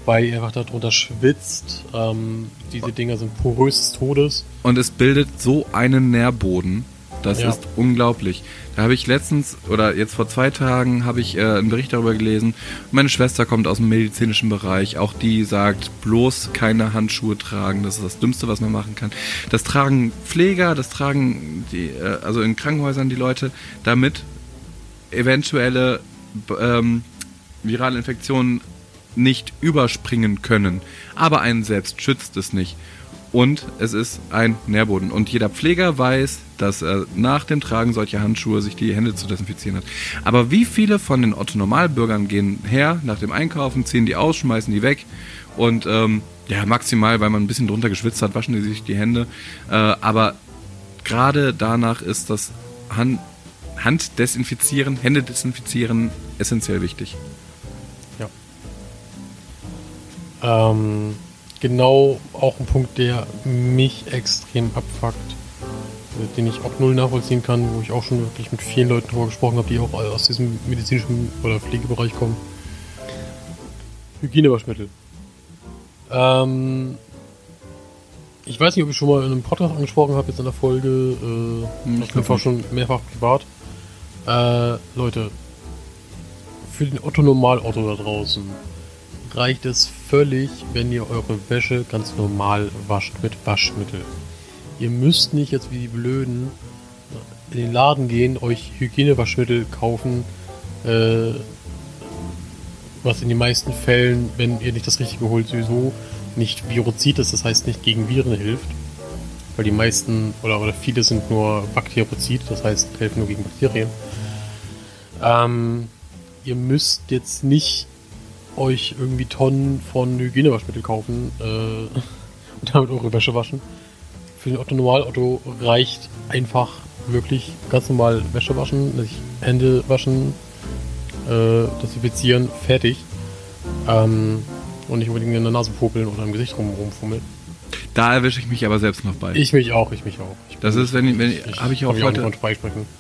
weil ihr einfach darunter schwitzt. Ähm, diese Dinger sind porös des Todes. Und es bildet so einen Nährboden. Das Ja. ist unglaublich. Da habe ich letztens oder jetzt vor zwei Tagen habe ich äh, einen Bericht darüber gelesen. Meine Schwester kommt aus dem medizinischen Bereich. Auch die sagt, bloß keine Handschuhe tragen. Das ist das Dümmste, was man machen kann. Das tragen Pfleger, das tragen die, äh, also in Krankenhäusern die Leute, damit eventuelle ähm, virale Infektionen nicht überspringen können. Aber einen selbst schützt es nicht. Und es ist ein Nährboden. Und jeder Pfleger weiß, dass er nach dem Tragen solcher Handschuhe sich die Hände zu desinfizieren hat. Aber wie viele von den Otto-Normalbürgern gehen her nach dem Einkaufen, ziehen die aus, schmeißen die weg und ähm, ja, maximal, weil man ein bisschen drunter geschwitzt hat, waschen die sich die Hände. Äh, aber gerade danach ist das Hand, Handdesinfizieren, Hände desinfizieren essentiell wichtig. Ähm, genau auch ein Punkt, der mich extrem abfuckt, äh, den ich auch null nachvollziehen kann, wo ich auch schon wirklich mit vielen Leuten drüber gesprochen habe, die auch aus diesem medizinischen oder Pflegebereich kommen. Hygienewaschmittel. Ähm, ich weiß nicht, ob ich schon mal in einem Podcast angesprochen habe, jetzt in der Folge, äh, Hm, auf ich jeden glaub Fall nicht. schon mehrfach privat. Äh, Leute, für den Otto-Normal-Otto da draußen reicht es völlig, wenn ihr eure Wäsche ganz normal wascht mit Waschmittel. Ihr müsst nicht jetzt wie die Blöden in den Laden gehen, euch Hygienewaschmittel kaufen, äh, was in den meisten Fällen, wenn ihr nicht das Richtige holt, sowieso nicht virozid ist, das heißt nicht gegen Viren hilft. Weil die meisten oder, oder viele sind nur bakteriozid, das heißt helfen nur gegen Bakterien. Ähm, ihr müsst jetzt nicht euch irgendwie Tonnen von Hygienewaschmittel kaufen äh, und damit eure Wäsche waschen. Für den Otto Normal Otto reicht einfach wirklich ganz normal Wäsche waschen, sich Hände waschen, äh, desinfizieren, fertig. Ähm, und nicht unbedingt in der Nase popeln oder im Gesicht rum, rumfummeln. Da erwische ich mich aber selbst noch bei. Ich mich auch, ich mich auch. Ich Das ist, wenn ich- wenn ich- hab ich auch heute-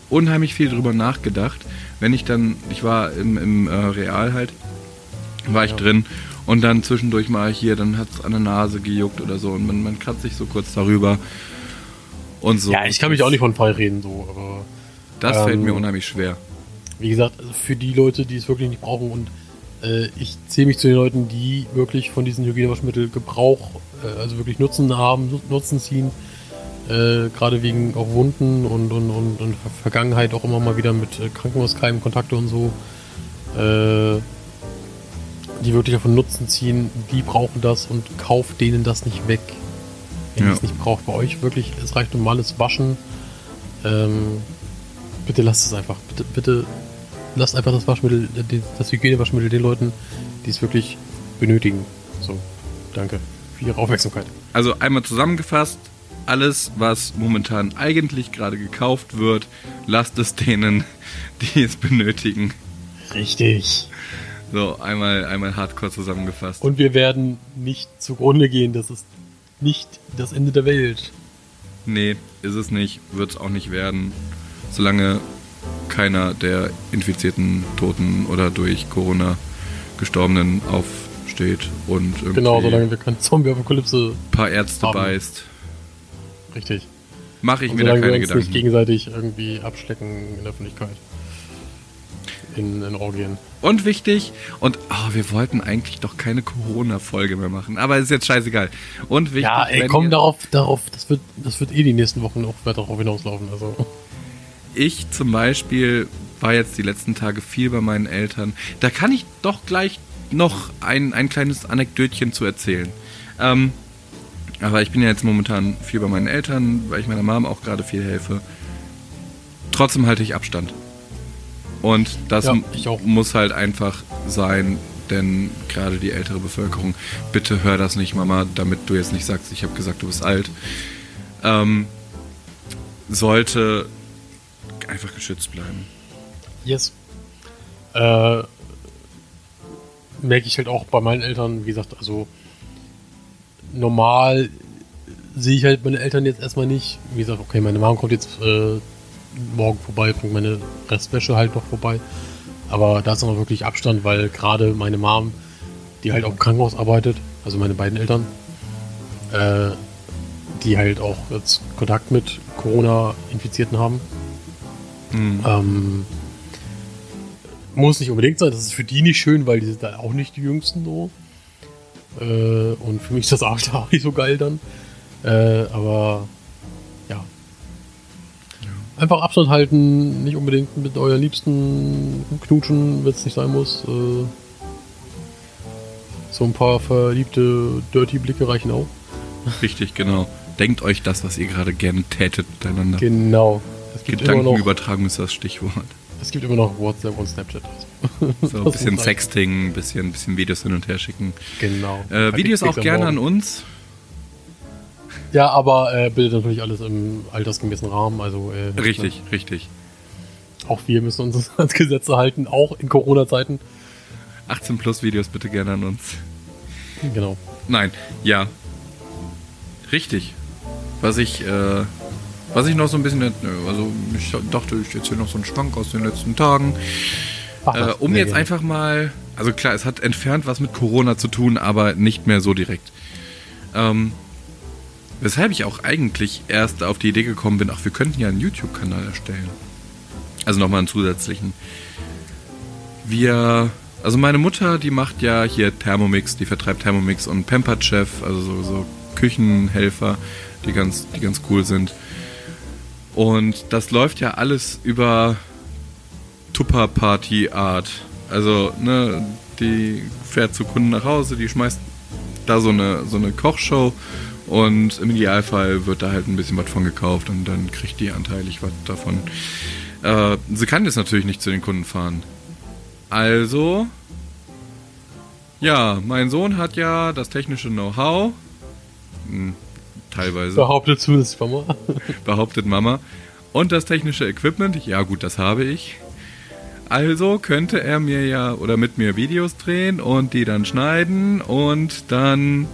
unheimlich viel drüber nachgedacht. Wenn ich dann, ich war im, im äh, Real halt, war ich Ja. drin und dann zwischendurch mal hier, dann hat es an der Nase gejuckt oder so und man, man kratzt sich so kurz darüber und so. Ja, ich kann mich auch nicht von frei reden, so, aber Das fällt ähm, mir unheimlich schwer. wie gesagt, für die Leute, die es wirklich nicht brauchen und äh, ich zähle mich zu den Leuten, die wirklich von diesen Hygienewaschmittel Gebrauch, äh, also wirklich Nutzen haben, Nu- Nutzen ziehen, äh, gerade wegen auch Wunden und, und, und, und Ver- Vergangenheit auch immer mal wieder mit äh, Krankenhauskeimen Kontakte und so, äh, die wirklich davon Nutzen ziehen, die brauchen das und kauft denen das nicht weg. Wenn ihr Ja. es nicht braucht, bei euch wirklich, es reicht normales Waschen. Ähm, bitte lasst es einfach. Bitte, bitte lasst einfach das Waschmittel, das Hygienewaschmittel den Leuten, die es wirklich benötigen. So, danke für Ihre Aufmerksamkeit. Also einmal zusammengefasst, alles, was momentan eigentlich gerade gekauft wird, lasst es denen, die es benötigen. Richtig. So, einmal, einmal hardcore zusammengefasst. Und wir werden nicht zugrunde gehen. Das ist nicht das Ende der Welt. Nee, ist es nicht, wird es auch nicht werden, solange keiner der infizierten Toten oder durch Corona Gestorbenen aufsteht und irgendwie Genau, solange wir keine Zombie-Apokalypse. ein paar Ärzte haben. beißt, Richtig. mache ich Und mir da solange wir keine uns nicht Gedanken. gegenseitig irgendwie abschlecken in der Öffentlichkeit. In, in Orgien. Und wichtig, und oh, wir wollten eigentlich doch keine Corona-Folge mehr machen, aber ist jetzt scheißegal. Und wichtig, Ja, ey, komm darauf, darauf, das wird, das wird eh die nächsten Wochen auch weiter darauf hinauslaufen. Also. Ich zum Beispiel war jetzt die letzten Tage viel bei meinen Eltern. Da kann ich doch gleich noch ein, ein kleines Anekdötchen zu erzählen. Ähm, aber ich bin ja jetzt momentan viel bei meinen Eltern, weil ich meiner Mom auch gerade viel helfe. Trotzdem halte ich Abstand. Und das Ja, muss halt einfach sein, denn gerade die ältere Bevölkerung, bitte hör das nicht, Mama, damit du jetzt nicht sagst, ich habe gesagt, du bist alt, ähm, sollte einfach geschützt bleiben. Yes. Äh, merke ich halt auch bei meinen Eltern, wie gesagt, also normal sehe ich halt meine Eltern jetzt erstmal nicht. Wie gesagt, okay, meine Mom kommt jetzt äh, morgen vorbei, bringt meine Restwäsche halt noch vorbei. Aber da ist noch wirklich Abstand, weil gerade meine Mom, die halt auch im Krankenhaus arbeitet, also meine beiden Eltern, äh, die halt auch jetzt Kontakt mit Corona-Infizierten haben. Hm. Ähm, muss nicht unbedingt sein, das ist für die nicht schön, weil die sind dann auch nicht die Jüngsten so. Äh, und für mich ist das After auch nicht so geil dann. Äh, aber. Einfach Abstand halten, nicht unbedingt mit euren Liebsten knutschen, wenn es nicht sein muss. Äh, so ein paar verliebte, dirty Blicke reichen auch. Richtig, genau. Denkt euch das, was ihr gerade gerne tätet miteinander. Genau. Es gibt Gedankenübertragung ist das Stichwort. es gibt immer noch WhatsApp und Snapchat. So ein bisschen. Sexting, ein bisschen, bisschen Videos hin und her schicken. Genau. Äh, Videos auch gerne an uns. Ja, aber äh, bitte natürlich alles im altersgemäßen Rahmen. Also äh, Richtig, richtig. Auch wir müssen uns ans Gesetze halten, auch in Corona-Zeiten. 18 plus Videos bitte gerne an uns. Genau. Nein, ja. Richtig. Was ich, äh, was ich noch so ein bisschen, also ich dachte, ich erzähle noch so einen Schwank aus den letzten Tagen. Ach, Äh, um jetzt gerne. einfach mal, also klar, es hat entfernt was mit Corona zu tun, aber nicht mehr so direkt. Ähm, weshalb ich auch eigentlich erst auf die Idee gekommen bin, ach, wir könnten ja einen YouTube-Kanal erstellen. Also nochmal einen zusätzlichen. Wir, also meine Mutter, die macht ja hier Thermomix, die vertreibt Thermomix und Pampered Chef, also so, so Küchenhelfer, die ganz, die ganz cool sind. Und das läuft ja alles über Tupper-Party-Art. Also, ne, die fährt zu Kunden nach Hause, die schmeißt da so eine, so eine Kochshow und im Idealfall wird da halt ein bisschen was von gekauft und dann kriegt die anteilig was davon. Äh, sie kann jetzt natürlich nicht zu den Kunden fahren. Also, ja, mein Sohn hat ja das technische Know-how. Hm, teilweise Behauptet zumindest Mama. behauptet Mama. Und das technische Equipment, ja gut, das habe ich. Also könnte er mir ja oder mit mir Videos drehen und die dann schneiden und dann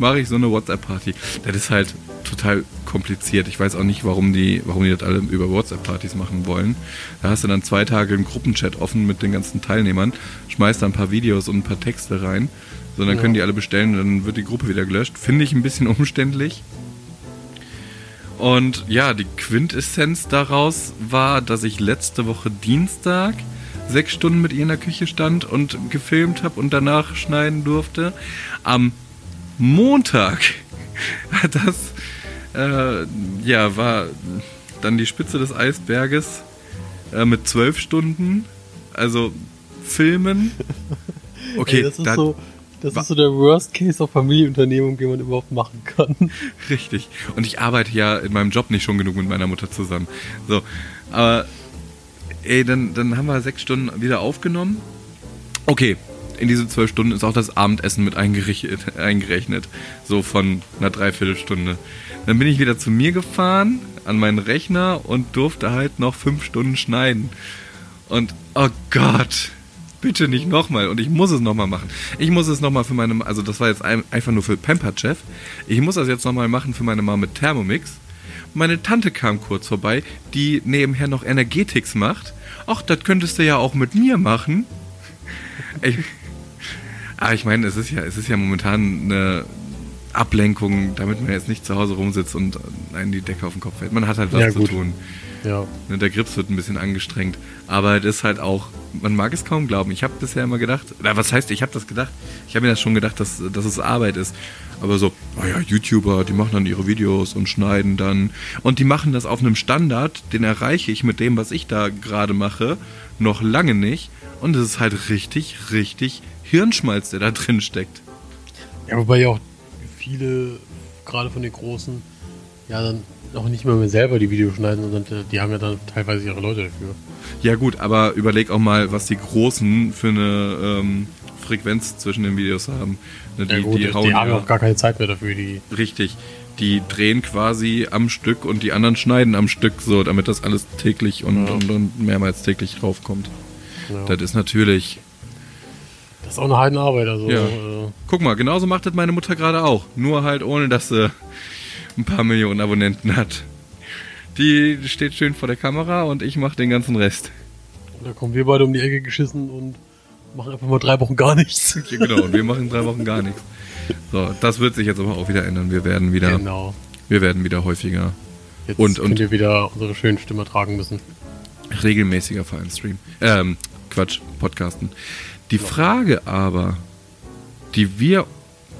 mache ich so eine WhatsApp-Party. Das ist halt total kompliziert. Ich weiß auch nicht, warum die, warum die das alle über WhatsApp-Partys machen wollen. Da hast du dann zwei Tage einen Gruppenchat offen mit den ganzen Teilnehmern, schmeißt da ein paar Videos und ein paar Texte rein. So, dann Ja. können die alle bestellen und dann wird die Gruppe wieder gelöscht. Finde ich ein bisschen umständlich. Und ja, die Quintessenz daraus war, dass ich letzte Woche Dienstag sechs Stunden mit ihr in der Küche stand und gefilmt habe und danach schneiden durfte. Am Montag, das äh, ja, war dann die Spitze des Eisberges äh, mit zwölf Stunden. Also filmen. Okay, Ey, das ist da, so, das ist so der Worst Case auf Familienunternehmung, den man überhaupt machen kann. Richtig. Und ich arbeite ja in meinem Job nicht schon genug mit meiner Mutter zusammen. So. Aber, ey, dann, dann haben wir sechs Stunden wieder aufgenommen. Okay. In diese zwölf Stunden ist auch das Abendessen mit eingerechnet. So von einer Dreiviertelstunde. Dann bin ich wieder zu mir gefahren, an meinen Rechner und durfte halt noch fünf Stunden schneiden. Und, oh Gott, bitte nicht nochmal. Und ich muss es nochmal machen. Ich muss es nochmal für meine, also das war jetzt ein, einfach nur für Pamper Chef. Ich muss das jetzt nochmal machen für meine Mama mit Thermomix. Meine Tante kam kurz vorbei, die nebenher noch Energetics macht. Ach, das könntest du ja auch mit mir machen. Ich, aber ich meine, es ist ja, es ist ja momentan eine Ablenkung, damit man jetzt nicht zu Hause rumsitzt und einen die Decke auf den Kopf fällt. Man hat halt was Ja, zu tun. Ja. Ne, Der Grips wird ein bisschen angestrengt. Aber das ist halt auch, man mag es kaum glauben. Ich habe bisher immer gedacht, oder was heißt, ich habe das gedacht? Ich habe mir das schon gedacht, dass, dass es Arbeit ist. Aber so, oh ja, YouTuber, die machen dann ihre Videos und schneiden dann. Und die machen das auf einem Standard, den erreiche ich mit dem, was ich da gerade mache, noch lange nicht. Und es ist halt richtig, richtig Hirnschmalz, der da drin steckt. Ja, wobei ja auch viele, gerade von den Großen, ja dann auch nicht mehr, mehr selber die Videos schneiden, sondern die haben ja dann teilweise ihre Leute dafür. Ja gut, aber überleg auch mal, was die Großen für eine ähm, Frequenz zwischen den Videos haben. Ne, Ja gut, die, hauen die haben ja- auch gar keine Zeit mehr dafür, die. Richtig. Die drehen quasi am Stück und die anderen schneiden am Stück so, damit das alles täglich und, Ja. und, und mehrmals täglich raufkommt. Ja. Das ist natürlich. Das ist auch eine Heidenarbeit, also. Ja. Äh, Guck mal, genauso macht das meine Mutter gerade auch. Nur halt ohne, dass sie ein paar Millionen Abonnenten hat. Die steht schön vor der Kamera und ich mache den ganzen Rest. da kommen wir beide um die Ecke geschissen und machen einfach mal drei Wochen gar nichts. Ja, genau, und wir machen drei Wochen gar nichts. So, das wird sich jetzt aber auch wieder ändern. Wir werden wieder, Genau. wir werden wieder häufiger Jetzt Und- könnt und- ihr wieder unsere schönen Stimme tragen müssen. Regelmäßiger Vereinsstream. Ähm, Quatsch, Podcasten. Die Frage aber, die wir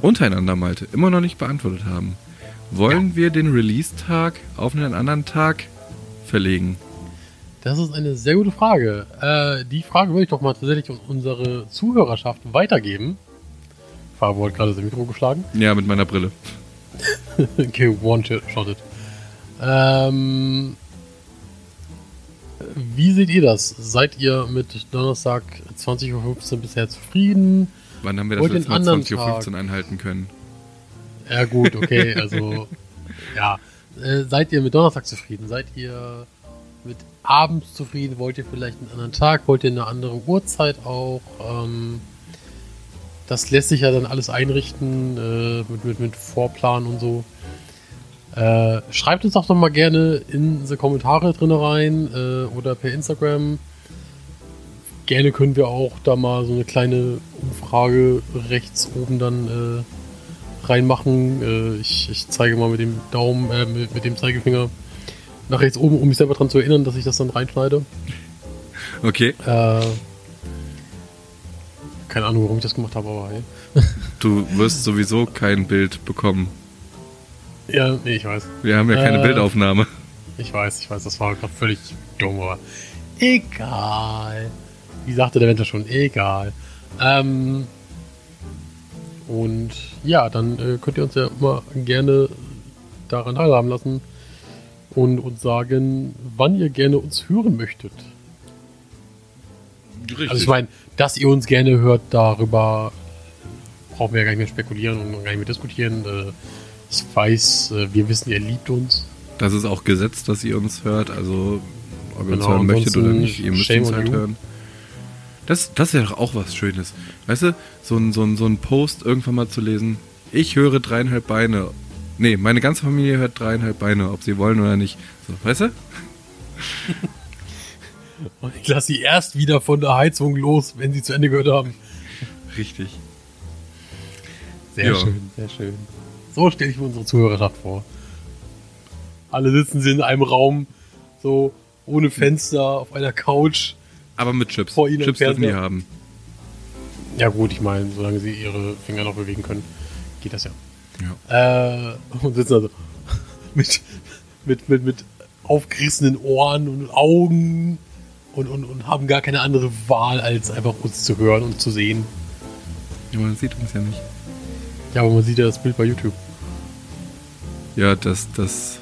untereinander, Malte, immer noch nicht beantwortet haben. Wollen wir den Release-Tag auf einen anderen Tag verlegen? Das ist eine sehr gute Frage. Äh, die Frage würde ich doch mal tatsächlich an unsere Zuhörerschaft weitergeben. Fabo hat gerade das Mikro geschlagen. Ja, mit meiner Brille. okay, one-shotted. Ähm, wie seht ihr das? Seid ihr mit Donnerstag 20.15 Uhr bisher zufrieden? Wann haben wir das letzte Mal anderen 20.15 Uhr einhalten können? Ja gut, okay, also ja. Äh, seid ihr mit Donnerstag zufrieden? Seid ihr mit abends zufrieden? Wollt ihr vielleicht einen anderen Tag? Wollt ihr eine andere Uhrzeit auch? Ähm, das lässt sich ja dann alles einrichten äh, mit, mit, mit Vorplan und so. Äh, schreibt uns doch doch mal gerne in die Kommentare drin rein äh, oder per Instagram. Gerne können wir auch da mal so eine kleine Umfrage rechts oben dann äh, reinmachen. Äh, ich, ich zeige mal mit dem Daumen, äh, mit, mit dem Zeigefinger nach rechts oben, um mich selber daran zu erinnern, dass ich das dann reinschneide. Okay, Äh, keine Ahnung, warum ich das gemacht habe, aber hey. du wirst sowieso kein Bild bekommen. Ja, nee, ich weiß. Wir haben ja keine Äh. Bildaufnahme. Ich weiß, ich weiß, das war gerade völlig dumm, aber egal. Wie sagte der Winter schon, egal. Ähm, und ja, dann äh, könnt ihr uns ja immer gerne daran teilhaben lassen und uns sagen, wann ihr gerne uns hören möchtet. Richtig. Also ich meine, dass ihr uns gerne hört, darüber brauchen wir ja gar nicht mehr spekulieren und gar nicht mehr diskutieren. Äh, ich weiß, äh, wir wissen, ihr liebt uns. Das ist auch Gesetz, dass ihr uns hört. Also, ob ihr uns Genau, hören möchtet oder nicht, ihr müsst uns halt you. hören. Das, das wäre doch auch was Schönes. Weißt du, so ein, so, ein, so ein Post irgendwann mal zu lesen. Ich höre dreieinhalb Beine. Nee, meine ganze Familie hört dreieinhalb Beine, ob sie wollen oder nicht. So, weißt du? Und ich lasse sie erst wieder von der Heizung los, wenn sie zu Ende gehört haben. Richtig. Sehr Ja. schön, sehr schön. So stelle ich mir unsere Zuhörerschaft vor. Alle sitzen sie in einem Raum, so ohne Fenster, auf einer Couch. Aber mit Chips. Vor Ihnen Chips dürfen die Fernseher. haben. Ja gut, ich meine, solange sie ihre Finger noch bewegen können, geht das ja. Ja. Äh, und sitzen also mit, mit, mit, mit aufgerissenen Ohren und Augen und, und, und haben gar keine andere Wahl, als einfach uns zu hören und zu sehen. Ja, man sieht uns ja nicht. Ja, aber man sieht ja das Bild bei YouTube. Ja, das, das.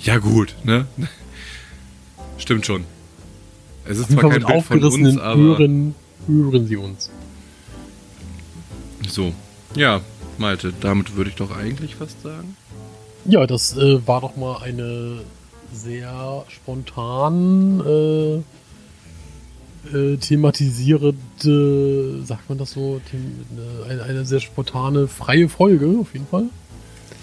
Ja, gut, ne? Stimmt schon. Es ist zwar kein mit Bild von uns, aber. hören, hören sie uns. So. Ja, Malte, damit würde ich doch eigentlich fast sagen. Ja, das äh, war doch mal eine sehr spontan äh, äh, thematisierende, sagt man das so, eine, eine sehr spontane, freie Folge auf jeden Fall.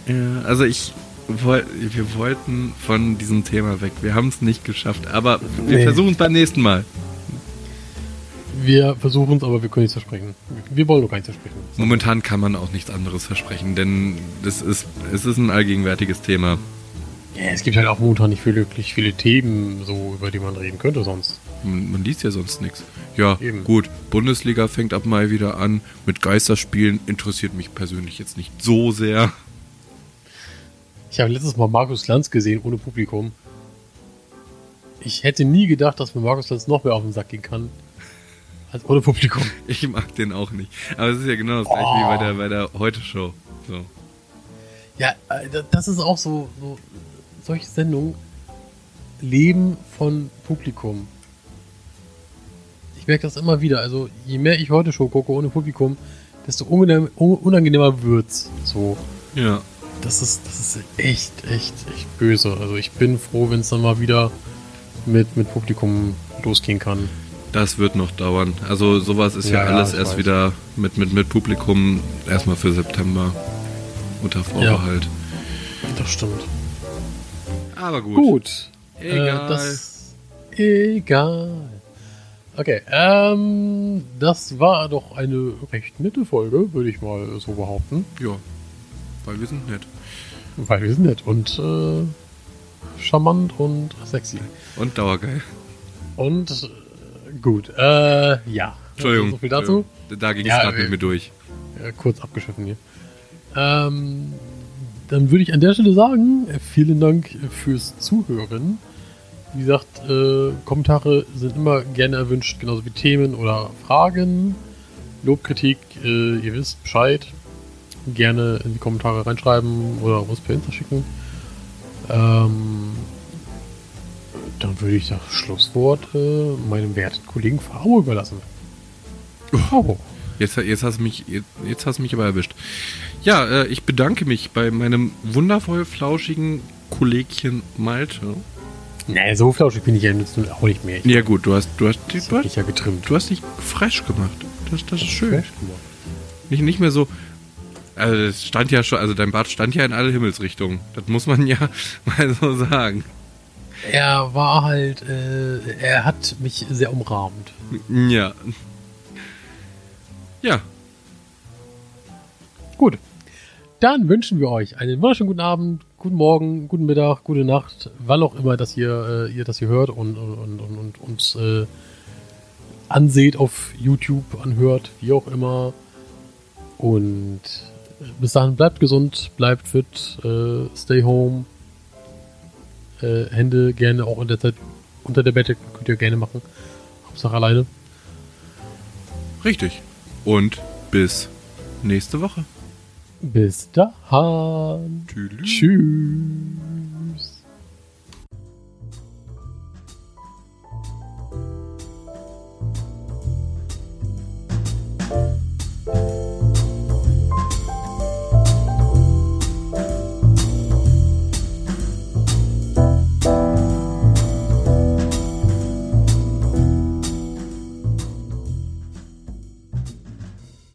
Ja, also ich. Wir wollten von diesem Thema weg. Wir haben es nicht geschafft, aber wir Nee. versuchen es beim nächsten Mal. Wir versuchen es, aber wir können nichts versprechen. Wir wollen doch gar nichts versprechen. Momentan kann man auch nichts anderes versprechen, denn das ist, es ist ein allgegenwärtiges Thema. Ja, es gibt halt auch momentan nicht wirklich viele Themen, so über die man reden könnte sonst. Man, man liest ja sonst nichts. Ja, Eben. gut. Bundesliga fängt ab Mai wieder an. Mit Geisterspielen interessiert mich persönlich jetzt nicht so sehr. Ich habe letztes Mal Markus Lanz gesehen ohne Publikum. Ich hätte nie gedacht, dass mir Markus Lanz noch mehr auf den Sack gehen kann. Als ohne Publikum. Ich mag den auch nicht. Aber es ist ja genau das gleiche wie bei der, bei der Heute-Show. So. Ja, äh, da- das ist auch so, so solche Sendungen leben von Publikum. Ich merke das immer wieder. Also je mehr ich heute Show gucke ohne Publikum, desto unangenehm, un- unangenehmer wird's. So, Ja. das ist, das ist echt, echt, echt böse. Also ich bin froh, wenn es dann mal wieder mit, mit Publikum losgehen kann. Das wird noch dauern. Also sowas ist ja, Ja, ja, alles erst weiß. wieder mit, mit, mit Publikum erstmal für September unter Vorbehalt. Das stimmt. Aber gut. Gut. Egal. Äh, das, egal. Okay, ähm, das war doch eine recht nette Folge, würde ich mal so behaupten. Ja. Weil wir sind nett. Weil wir sind nett und äh, charmant und sexy. Und dauergeil. Und äh, gut, äh, ja. Entschuldigung. So viel dazu. Da ging es Ja, gerade äh, mit mir durch. äh, kurz abgeschiffen hier. Ähm, dann würde ich an der Stelle sagen, äh, vielen Dank fürs Zuhören. Wie gesagt, äh, Kommentare sind immer gerne erwünscht, genauso wie Themen oder Fragen. Lobkritik, äh, ihr wisst Bescheid. Gerne in die Kommentare reinschreiben oder uns per Insta schicken. Ähm, dann würde ich das Schlusswort äh, meinem werten Kollegen Faro überlassen. Faro. Jetzt, jetzt, hast mich, jetzt, jetzt hast du mich aber erwischt. Ja, äh, ich bedanke mich bei meinem wundervoll flauschigen Kollegchen Malte. Nee, so flauschig bin ich ja jetzt auch nicht mehr. Ich Ja gut, du hast, du hast, das du hast, ja getrimmt. du hast dich fresh gemacht. Das, das ist schön. Fresh gemacht. Nicht, nicht mehr so. Also es stand ja schon, also dein Bart stand ja in alle Himmelsrichtungen. Das muss man ja mal so sagen. Er war halt, äh, er hat mich sehr umrahmt. Ja. Ja, Gut. Dann wünschen wir euch einen wunderschönen guten Abend, guten Morgen, guten Mittag, gute Nacht, wann auch immer, dass ihr, äh, ihr das hier hört und, und, und, und uns äh, anseht auf YouTube, anhört, wie auch immer. Und bis dahin bleibt gesund, bleibt fit, äh, stay home. Äh, Hände gerne auch in der Zeit unter der Bette könnt ihr gerne machen. Hauptsache alleine. richtig. Und bis nächste Woche. Bis dahin. Tschüss.